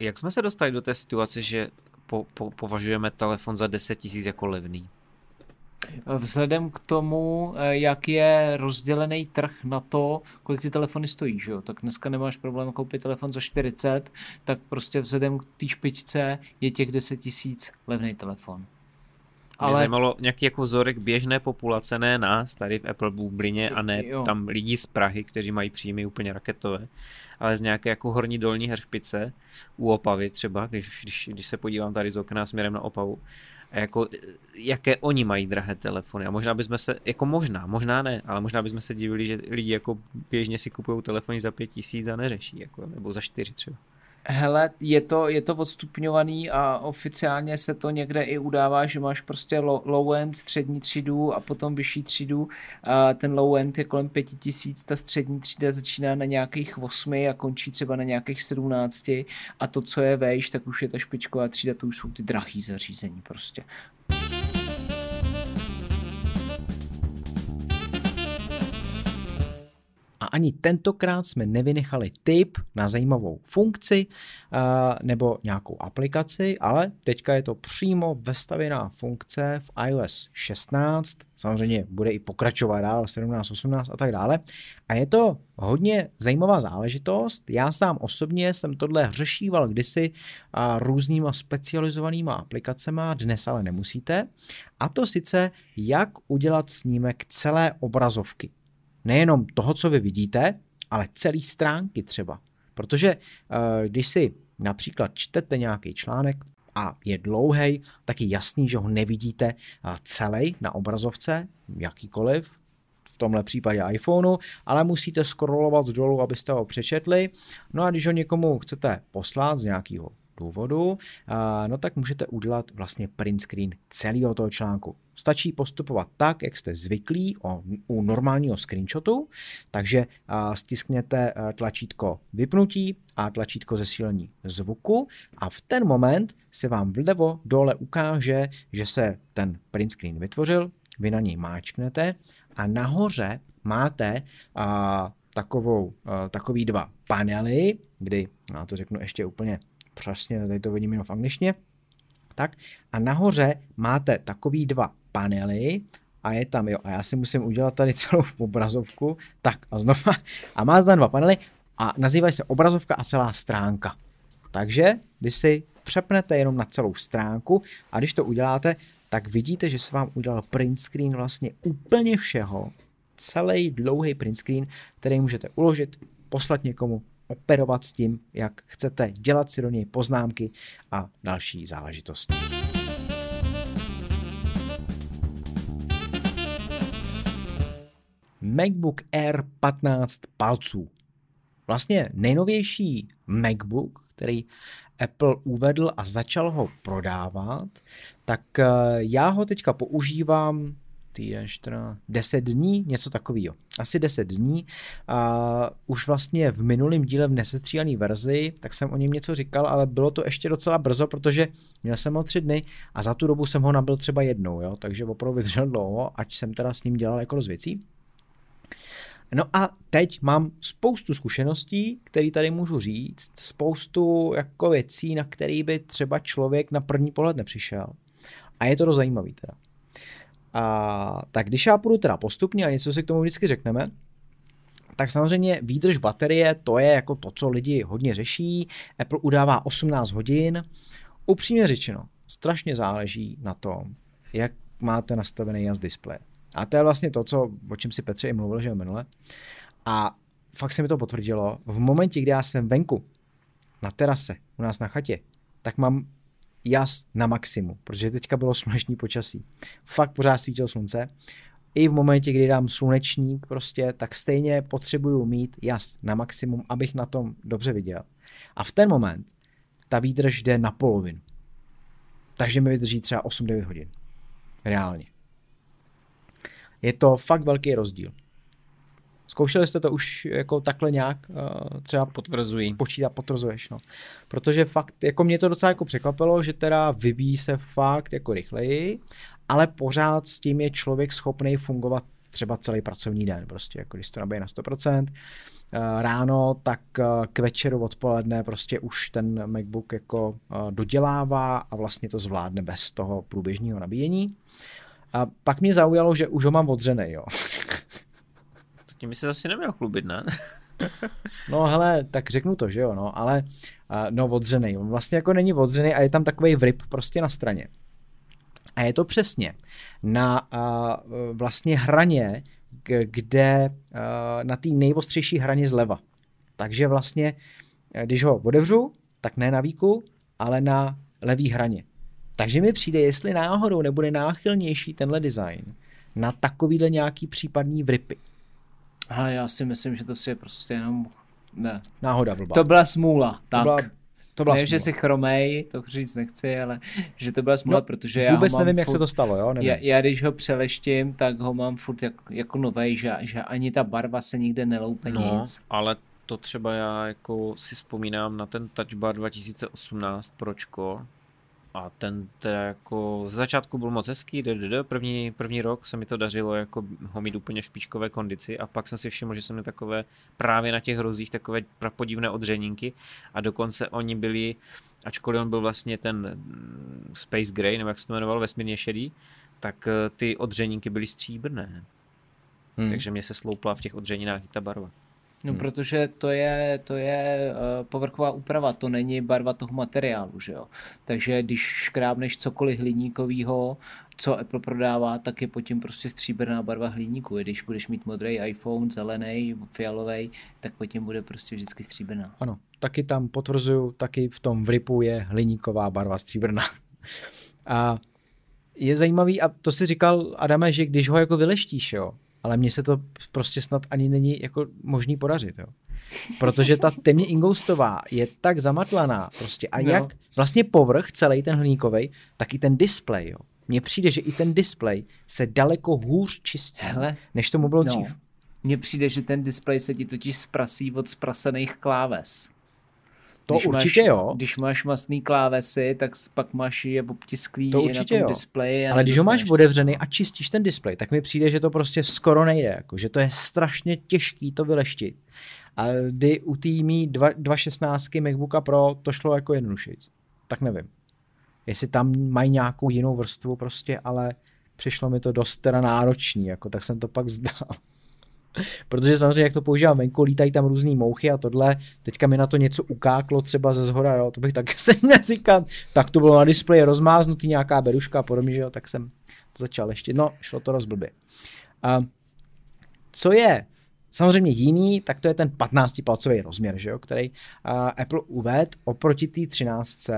jak jsme se dostali do té situace, že po, po, považujeme telefon za 10 tisíc jako levný? Vzhledem k tomu, eh, jak je rozdělený trh na to, kolik ty telefony stojí, že jo? tak dneska nemáš problém koupit telefon za 40, tak prostě vzhledem k té špičce je těch 10 tisíc levný telefon. Ale... Mě zajímalo nějaký jako vzorek běžné populace, ne nás, tady v Apple bublině a ne jo. tam lidí z Prahy, kteří mají příjmy úplně raketové, ale z nějaké jako horní dolní heršpice u Opavy třeba, když, když, když se podívám tady z okna směrem na Opavu, a jako, jaké oni mají drahé telefony. A možná bychom se, jako možná, možná ne, ale možná bychom se divili, že lidi jako běžně si kupují telefony za pět tisíc a neřeší, jako, nebo za čtyři třeba. Hele, je to, je to odstupňovaný a oficiálně se to někde i udává, že máš prostě low, low end, střední třídu a potom vyšší třídu. A ten low end je kolem pěti tisíc, ta střední třída začíná na nějakých 8 a končí třeba na nějakých 17 a to, co je vejš, tak už je ta špičková třída, to už jsou ty drahý zařízení prostě. Ani tentokrát jsme nevynechali tip na zajímavou funkci uh, nebo nějakou aplikaci, ale teďka je to přímo vestavěná funkce v iOS 16, samozřejmě bude i pokračovat dál 17, 18 a tak dále. A je to hodně zajímavá záležitost. Já sám osobně jsem tohle řešíval kdysi a různýma specializovanýma aplikacemi, dnes ale nemusíte. A to sice, jak udělat snímek celé obrazovky nejenom toho, co vy vidíte, ale celý stránky třeba. Protože eh, když si například čtete nějaký článek a je dlouhý, tak je jasný, že ho nevidíte eh, celý na obrazovce, jakýkoliv, v tomhle případě iPhoneu, ale musíte scrollovat dolů, abyste ho přečetli. No a když ho někomu chcete poslat z nějakého důvodu, no tak můžete udělat vlastně print screen celého toho článku. Stačí postupovat tak, jak jste zvyklí u normálního screenshotu, takže stiskněte tlačítko vypnutí a tlačítko zesílení zvuku a v ten moment se vám vlevo dole ukáže, že se ten print screen vytvořil, vy na něj máčknete a nahoře máte takovou, takový dva panely, kdy, já to řeknu ještě úplně přesně, tady to vidím jenom v angličtině, tak a nahoře máte takový dva panely a je tam, jo, a já si musím udělat tady celou obrazovku, tak a znova, a máte tam dva panely a nazývají se obrazovka a celá stránka. Takže vy si přepnete jenom na celou stránku a když to uděláte, tak vidíte, že se vám udělal print screen vlastně úplně všeho, celý dlouhý print screen, který můžete uložit, poslat někomu, operovat s tím, jak chcete, dělat si do něj poznámky a další záležitosti. MacBook Air 15 palců. Vlastně nejnovější MacBook, který Apple uvedl a začal ho prodávat, tak eh, já ho teďka používám týden, 14, 10 dní, něco takového. Asi 10 dní. A už vlastně v minulém díle v nesestříhané verzi, tak jsem o něm něco říkal, ale bylo to ještě docela brzo, protože měl jsem ho tři dny a za tu dobu jsem ho nabil třeba jednou, jo? takže opravdu vydržel dlouho, ať jsem teda s ním dělal jako z věcí. No a teď mám spoustu zkušeností, které tady můžu říct, spoustu jako věcí, na které by třeba člověk na první pohled nepřišel. A je to dost zajímavý teda. A, tak když já půjdu teda postupně a něco si k tomu vždycky řekneme, tak samozřejmě výdrž baterie, to je jako to, co lidi hodně řeší. Apple udává 18 hodin. Upřímně řečeno, strašně záleží na tom, jak máte nastavený jas displeje. A to je vlastně to, co, o čem si Petře i mluvil, že minule. A fakt se mi to potvrdilo. V momentě, kdy já jsem venku, na terase, u nás na chatě, tak mám jas na maximum, protože teďka bylo sluneční počasí. Fakt pořád svítilo slunce. I v momentě, kdy dám slunečník prostě, tak stejně potřebuju mít jas na maximum, abych na tom dobře viděl. A v ten moment ta výdrž jde na polovinu. Takže mi vydrží třeba 8-9 hodin. Reálně. Je to fakt velký rozdíl. Zkoušeli jste to už jako takhle nějak uh, třeba potvrzují. Počítat, potvrzuješ, no. Protože fakt, jako mě to docela jako překvapilo, že teda vybíjí se fakt jako rychleji, ale pořád s tím je člověk schopný fungovat třeba celý pracovní den, prostě jako když to nabije na 100%, eh, ráno, tak eh, k večeru odpoledne prostě už ten MacBook jako dodělává a vlastně to zvládne bez toho průběžného nabíjení. A pak mě zaujalo, že už ho mám odřený, jo. Tím by se asi neměl chlubit, ne? no hele, tak řeknu to, že jo, no, ale uh, no odřený. On vlastně jako není odřený a je tam takový vrip prostě na straně. A je to přesně na uh, vlastně hraně, kde uh, na té nejostřejší hraně zleva. Takže vlastně, když ho otevřu, tak ne na výku, ale na levý hraně. Takže mi přijde, jestli náhodou nebude náchylnější tenhle design na takovýhle nějaký případný vripy. A já si myslím, že to si je prostě jenom... Ne. Náhoda blbá. To byla smůla, tak. To byla, to byla ne, smůla. že si chromej, to říct nechci, ale že to byla smůla, no, protože já Vůbec ho mám nevím, furt, jak se to stalo, jo? Nevím. Já, já, když ho přeleštím, tak ho mám furt jak, jako novej, že, že ani ta barva se nikde neloupe no, nic. ale to třeba já jako si vzpomínám na ten Touch Bar 2018 Pročko, a ten teda jako z začátku byl moc hezký, první, první rok se mi to dařilo jako ho mít úplně v špičkové kondici a pak jsem si všiml, že jsem měl takové právě na těch hrozích takové prapodivné odřeninky a dokonce oni byli, ačkoliv on byl vlastně ten mm, Space Gray, nebo jak se to jmenoval, vesmírně šedý, tak eh, ty odřeninky byly stříbrné. Hmm. Takže mě se sloupla v těch odřeninách i ta barva. No, hmm. protože to je, to je uh, povrchová úprava, to není barva toho materiálu, že jo. Takže když škrábneš cokoliv hliníkového, co Apple prodává, tak je pod tím prostě stříbrná barva hliníku. Když budeš mít modrý iPhone, zelený, fialový, tak pod tím bude prostě vždycky stříbrná. Ano, taky tam potvrzuju, taky v tom vripu je hliníková barva stříbrná. A je zajímavý, a to si říkal, Adame, že když ho jako vyleštíš, jo, ale mně se to prostě snad ani není jako možný podařit, jo. Protože ta temně ingoustová je tak zamatlaná prostě a no. jak vlastně povrch celý ten hliníkový, tak i ten displej, jo. Mně přijde, že i ten displej se daleko hůř čistí, Hele, než tomu bylo no. dřív. Mně přijde, že ten displej se ti totiž zprasí od sprasených kláves. To když určitě máš, jo. Když máš masný klávesy, tak pak máš je obtisklý to určitě na tom jo. displeji. Ale když ho máš otevřený a čistíš ten displej, tak mi přijde, že to prostě skoro nejde. Jako, že to je strašně těžký to vyleštit. A kdy u té mý 2.16 MacBooka Pro to šlo jako jednodušejc. Tak nevím. Jestli tam mají nějakou jinou vrstvu prostě, ale přišlo mi to dost teda náročný, jako, tak jsem to pak vzdal. Protože samozřejmě, jak to používám venku, lítají tam různé mouchy a tohle. Teďka mi na to něco ukáklo třeba ze zhora, jo, to bych taky se neříkal. Tak to bylo na displeji rozmáznutý nějaká beruška a podobně, že jo, tak jsem to začal ještě. No, šlo to rozblbě. A co je Samozřejmě jiný, tak to je ten 15-palcový rozměr, že jo, který uh, Apple uvedl oproti té 13.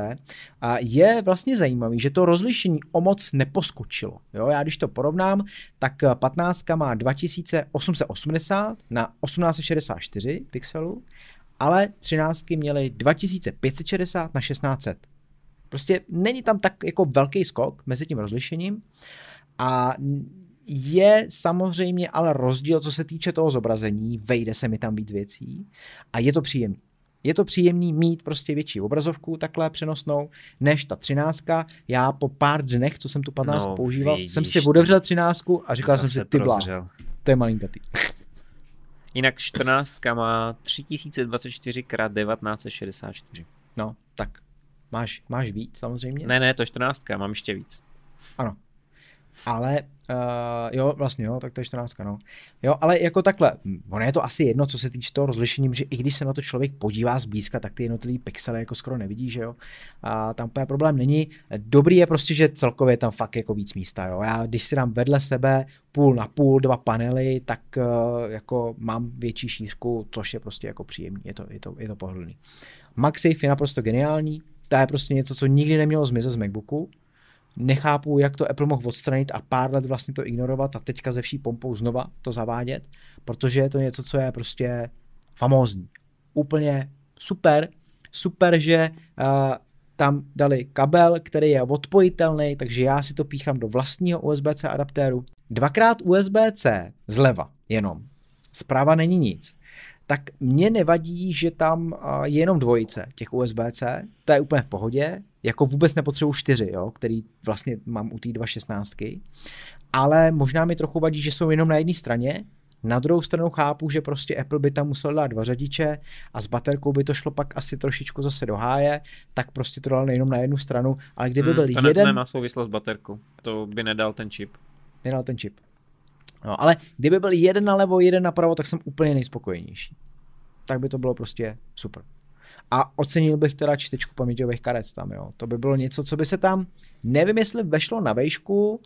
A je vlastně zajímavý, že to rozlišení o moc neposkočilo. Jo? Já když to porovnám, tak 15 má 2880 na 1864 pixelů, ale 13 měly 2560 na 1600. Prostě není tam tak jako velký skok mezi tím rozlišením a je samozřejmě ale rozdíl, co se týče toho zobrazení, vejde se mi tam víc věcí a je to příjemný. Je to příjemný mít prostě větší obrazovku takhle přenosnou, než ta třináctka. Já po pár dnech, co jsem tu 15 No, používal, vidíš jsem si otevřel třináctku a říkal jsem si, ty blá, to je malinkatý. Jinak 14 má 3024 x 1964. No, tak máš, máš víc samozřejmě. Ne, ne, to 14, mám ještě víc. Ano. Ale uh, jo, vlastně jo, tak to je 14, no. Jo, ale jako takhle, ono je to asi jedno, co se týče toho rozlišení, že i když se na to člověk podívá zblízka, tak ty jednotlivý pixely jako skoro nevidí, že jo. A tam úplně problém není. Dobrý je prostě, že celkově je tam fakt jako víc místa, jo. Já když si dám vedle sebe půl na půl, dva panely, tak uh, jako mám větší šířku, což je prostě jako příjemný, je to, je to, je to pohodlný. MagSafe je naprosto geniální, to je prostě něco, co nikdy nemělo zmizet z MacBooku, nechápu, jak to Apple mohl odstranit a pár let vlastně to ignorovat a teďka ze vší pompou znova to zavádět, protože je to něco, co je prostě famózní. Úplně super, super, že uh, tam dali kabel, který je odpojitelný, takže já si to píchám do vlastního USB-C adaptéru. Dvakrát USB-C zleva jenom. Zprava není nic tak mě nevadí, že tam a, je jenom dvojice těch USB-C, to je úplně v pohodě, jako vůbec nepotřebuji čtyři, jo, který vlastně mám u té 2.16, ale možná mi trochu vadí, že jsou jenom na jedné straně, na druhou stranu chápu, že prostě Apple by tam musel dát dva řadiče a s baterkou by to šlo pak asi trošičku zase do háje, tak prostě to dal jenom na jednu stranu, ale kdyby byl Hmm, to jeden... ne, nemá souvislost s baterkou. To by nedal ten čip. nedal ten čip. No, ale kdyby byl jeden nalevo, jeden napravo, tak jsem úplně nejspokojenější. Tak by to bylo prostě super. A ocenil bych teda čtečku paměťových karet tam, jo. To by bylo něco, co by se tam, nevím, jestli vešlo na vejšku,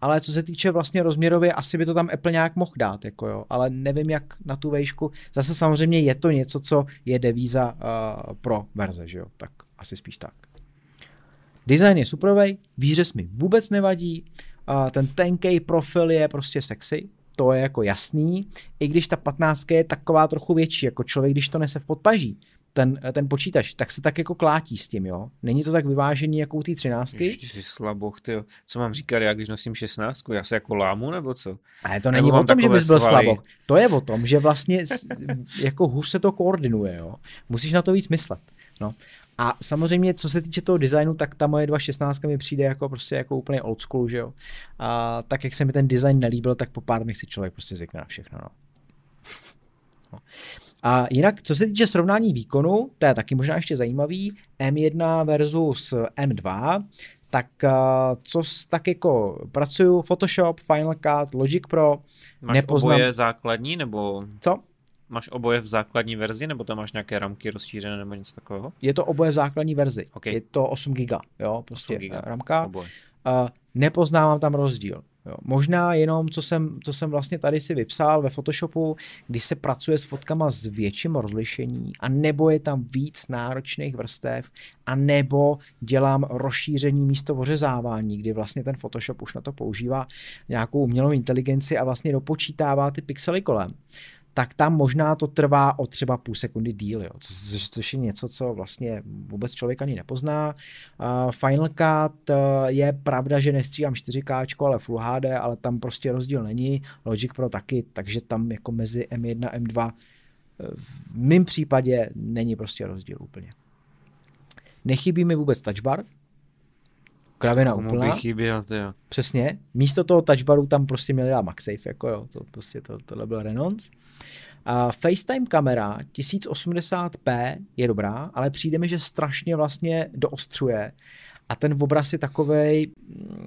ale co se týče vlastně rozměrově, asi by to tam Apple nějak mohl dát, jako jo, ale nevím, jak na tu vejšku. Zase samozřejmě je to něco, co je devíza uh, pro verze, že jo, tak asi spíš tak. Design je superový, výřez mi vůbec nevadí, a ten tenkej profil je prostě sexy, to je jako jasný, i když ta 15 je taková trochu větší, jako člověk, když to nese v podpaží, ten, ten počítač, tak se tak jako klátí s tím, jo. Není to tak vyvážení jako u té 13. Ještě si slaboch, ty. Co mám říkat, já když nosím 16, já se jako lámu nebo co? Ale to není o tom, že bys byl svaly. slaboch. To je o tom, že vlastně jako hůř se to koordinuje, jo. Musíš na to víc myslet. No. A samozřejmě, co se týče toho designu, tak ta moje 2.16 mi přijde jako prostě jako úplně old school, že jo. A tak, jak se mi ten design nelíbil, tak po pár dnech si člověk prostě zvykne na všechno, no. no. A jinak, co se týče srovnání výkonu, to je taky možná ještě zajímavý, M1 versus M2, tak uh, co s- tak jako pracuju Photoshop, Final Cut, Logic Pro, Máš Nepoznám- oboje základní, nebo co? máš oboje v základní verzi, nebo tam máš nějaké ramky rozšířené, nebo něco takového? Je to oboje v základní verzi. OK. Je to 8 giga, jo, prostě 8 giga. ramka. Oboje. Uh, nepoznávám tam rozdíl. Jo. Možná jenom, co jsem, co jsem vlastně tady si vypsal ve Photoshopu, když se pracuje s fotkama s větším rozlišení, a nebo je tam víc náročných vrstev, a nebo dělám rozšíření místo ořezávání, kdy vlastně ten Photoshop už na to používá nějakou umělou inteligenci a vlastně dopočítává ty pixely kolem tak tam možná to trvá o třeba půl sekundy díl, jo, což, což je něco, co vlastně vůbec člověk ani nepozná. Uh, Final Cut uh, je pravda, že nestříhám 4K, ale Full HD, ale tam prostě rozdíl není. Logic Pro taky, takže tam jako mezi M1 a M2 eh, v mém případě není prostě rozdíl úplně. Nechybí mi vůbec touchbar, kravina Komu úplná. by chyběl, jo. Přesně. Místo toho touchbaru tam prostě měli dát MagSafe, jako jo, to prostě to, tohle byl renonc. A FaceTime kamera 1080p je dobrá, ale přijde mi, že strašně vlastně doostřuje a ten obraz je takovej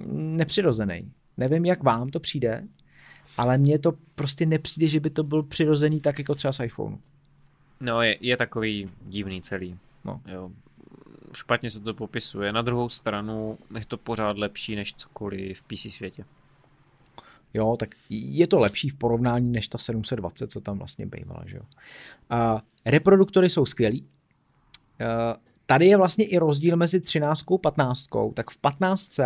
mm, nepřirozený. Nevím, jak vám to přijde, ale mně to prostě nepřijde, že by to byl přirozený tak jako třeba z iPhoneu. No, je, je takový divný celý. No. Jo. Špatně se to popisuje. Na druhou stranu je to pořád lepší než cokoliv v PC světě. Jo, tak je to lepší v porovnání než ta 720, co tam vlastně bývala, že jo. A reproduktory jsou skvělý. A tady je vlastně i rozdíl mezi 13 a 15. Tak v 15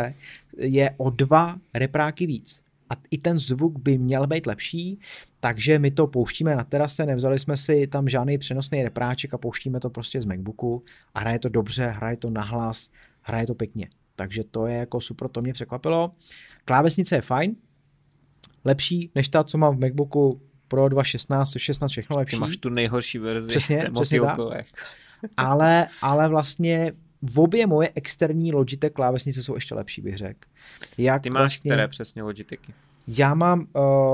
je o dva repráky víc. A i ten zvuk by měl být lepší, takže my to pouštíme na terase, nevzali jsme si tam žádný přenosný repráček a pouštíme to prostě z MacBooku a hraje to dobře, hraje to nahlas, hraje to pěkně. Takže to je jako super, to mě překvapilo. Klávesnice je fajn, lepší než ta, co mám v MacBooku Pro 2.16, 16 všechno lepší. Ty máš tu nejhorší verzi. Přesně, přesně tak. ale, ale vlastně v obě moje externí Logitech klávesnice jsou ještě lepší, bych řekl. Jak Ty máš vlastně, které přesně Logitechy? Já mám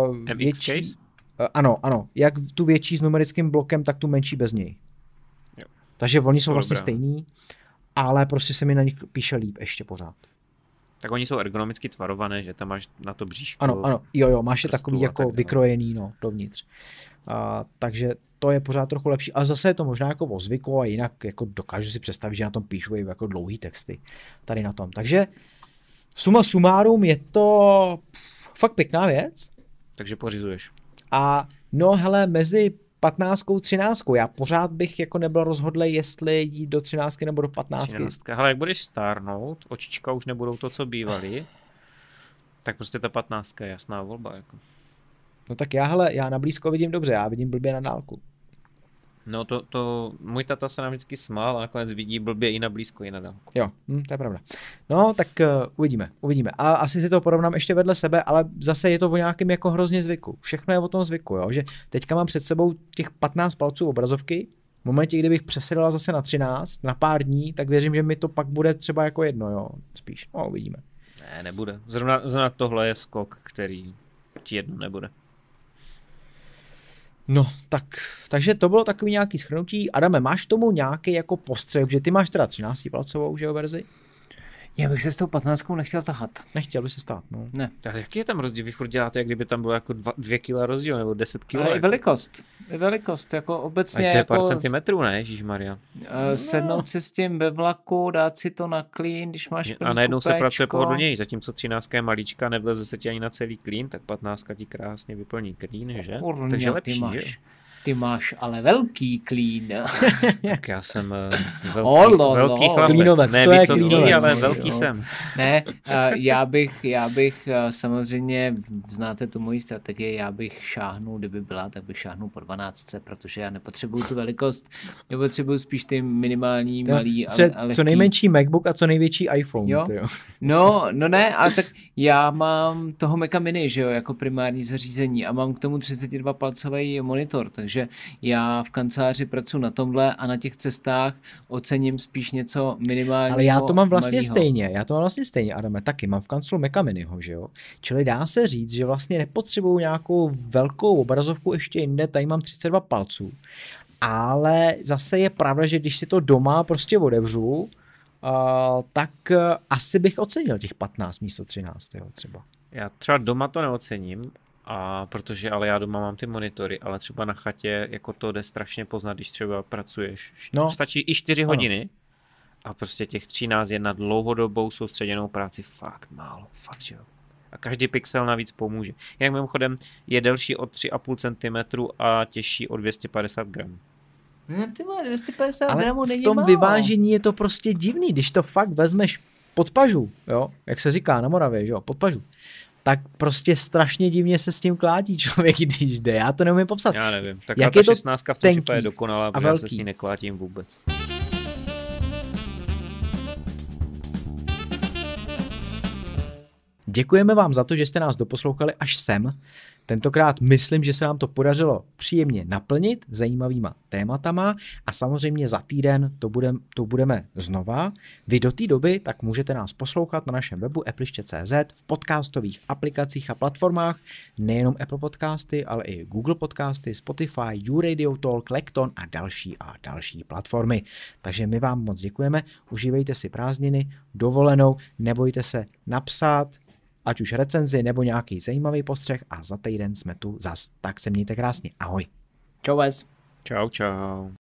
uh, MX větší, case? Uh, ano, ano. Jak tu větší s numerickým blokem, tak tu menší bez něj. Jo. Takže oni jsou Jsou vlastně dobré. stejný, ale prostě se mi na nich píše líp ještě pořád. Tak oni jsou ergonomicky tvarované, že tam máš na to bříško. Ano, ano, jo, jo, máš je takový tak jako dále. vykrojený, no, dovnitř. A, takže to je pořád trochu lepší. A zase je to možná jako o zvyku a jinak jako dokážu si představit, že na tom píšu i jako dlouhý texty tady na tom. Takže suma sumárum je to fakt pěkná věc. Takže pořizuješ. A no hele, mezi 15 13 já pořád bych jako nebyl rozhodlej, jestli jít do 13 nebo do 15. 13. Hele, jak budeš stárnout, očička už nebudou to, co bývaly, tak prostě ta 15 je jasná volba. Jako. No tak já hele, já na blízko vidím dobře, já vidím blbě na dálku. No to, to, můj tata se nám vždycky smál a nakonec vidí blbě i na blízko, i na dálku. Jo, hm, to je pravda. No, tak uh, uvidíme, uvidíme. A asi si to porovnám ještě vedle sebe, ale zase je to o nějakém jako hrozně zvyku. Všechno je o tom zvyku, jo? že teďka mám před sebou těch 15 palců obrazovky, v momentě, kdybych přesedla zase na 13, na pár dní, tak věřím, že mi to pak bude třeba jako jedno, jo, spíš. No, uvidíme. Ne, nebude. Zrovna, zrovna tohle je skok, který ti jedno nebude. No, tak, takže to bylo takový nějaký schrnutí. Adame, máš tomu nějaký jako postřeh, že ty máš teda 13 palcovou, že jo, verzi? Já bych se s tou 15 nechtěl tahat. Nechtěl by se stát, no. Ne. Tak jaký je tam rozdíl? Vy furt děláte, jak kdyby tam bylo jako dva, dvě kila rozdíl, nebo 10 kilo. Ale i jako. velikost. I velikost, jako obecně Ať to je jako pár centimetrů, ne, Ježíš Maria. eh, sednout si s tím ve vlaku, dát si to na klín, když máš A najednou se pracuje kupéčko. pohodlněji, zatímco 13 je malička, nevleze se ti ani na celý klín, tak 15 ti krásně vyplní klín, že? Kurňa, Takže lepší, máš, že? Ty máš ale velký klín. Tak já jsem eh, velký, Olo, velký no. chlapec, Klínovec, ne to je vysoký, klínovec, ale no, velký jo. jsem. Ne, eh, já bych, já bych eh, samozřejmě, znáte tu moji strategii, já bych šáhnul, kdyby byla, tak bych šáhnul po 12, protože já nepotřebuju tu velikost, já potřebuju spíš ty minimální, malý, ale, ale co nejmenší MacBook a co největší iPhone. Jo. ty jo. No, no ne, ale tak já mám toho Maca Mini, že jo, jako primární zařízení a mám k tomu 32 palcový monitor, takže já v kanceláři pracuji na tomhle a na těch cestách ocením spíš něco minimálního. Ale já to mám vlastně malýho. stejně, já to mám vlastně stejně, Adame, taky mám v kanclu Maca Miniho, že jo. Čili dá se říct, že vlastně nepotřebuju nějakou velkou obrazovku ještě jinde, tady mám 32 palců. Ale zase je pravda, že když si to doma prostě otevřu, uh, tak uh, asi bych ocenil těch 15 místo 13, jo, třeba. Já třeba doma to neocením, a protože ale já doma mám ty monitory, ale třeba na chatě jako to jde strašně poznat, když třeba pracuješ. No. Stačí i 4 Ano. hodiny a prostě těch 13 je na dlouhodobou soustředěnou práci fakt málo, fakt že jo. A každý pixel navíc pomůže. Jak mimochodem je delší o 3,5 cm a těžší o 250 gramů. No, ty má 250 Ale gramů v není tom málo. vyvážení je to prostě divný, když to fakt vezmeš pod pažu, jo, jak se říká na Moravě, že jo, pod pažu, tak prostě strašně divně se s tím klátí člověk, když jde. Já to neumím popsat. Já nevím. Tak Jak ta je to 16 v tom tenký je dokonalá, a protože se s ní neklátím vůbec. Děkujeme vám za to, že jste nás doposlouchali až sem. Tentokrát myslím, že se nám to podařilo příjemně naplnit zajímavýma tématama a samozřejmě za týden to, budem, to budeme znova. Vy do té doby tak můžete nás poslouchat na našem webu appliště.cz, v podcastových aplikacích a platformách, nejenom Apple Podcasty, ale i Google Podcasty, Spotify, YouRadio Talk, Lekton a další a další platformy. Takže my vám moc děkujeme, užívejte si prázdniny, dovolenou, nebojte se napsat, ať už recenzi nebo nějaký zajímavý postřeh a za týden jsme tu zas. Tak se mějte krásně. Ahoj. Čau vás. Čau, čau.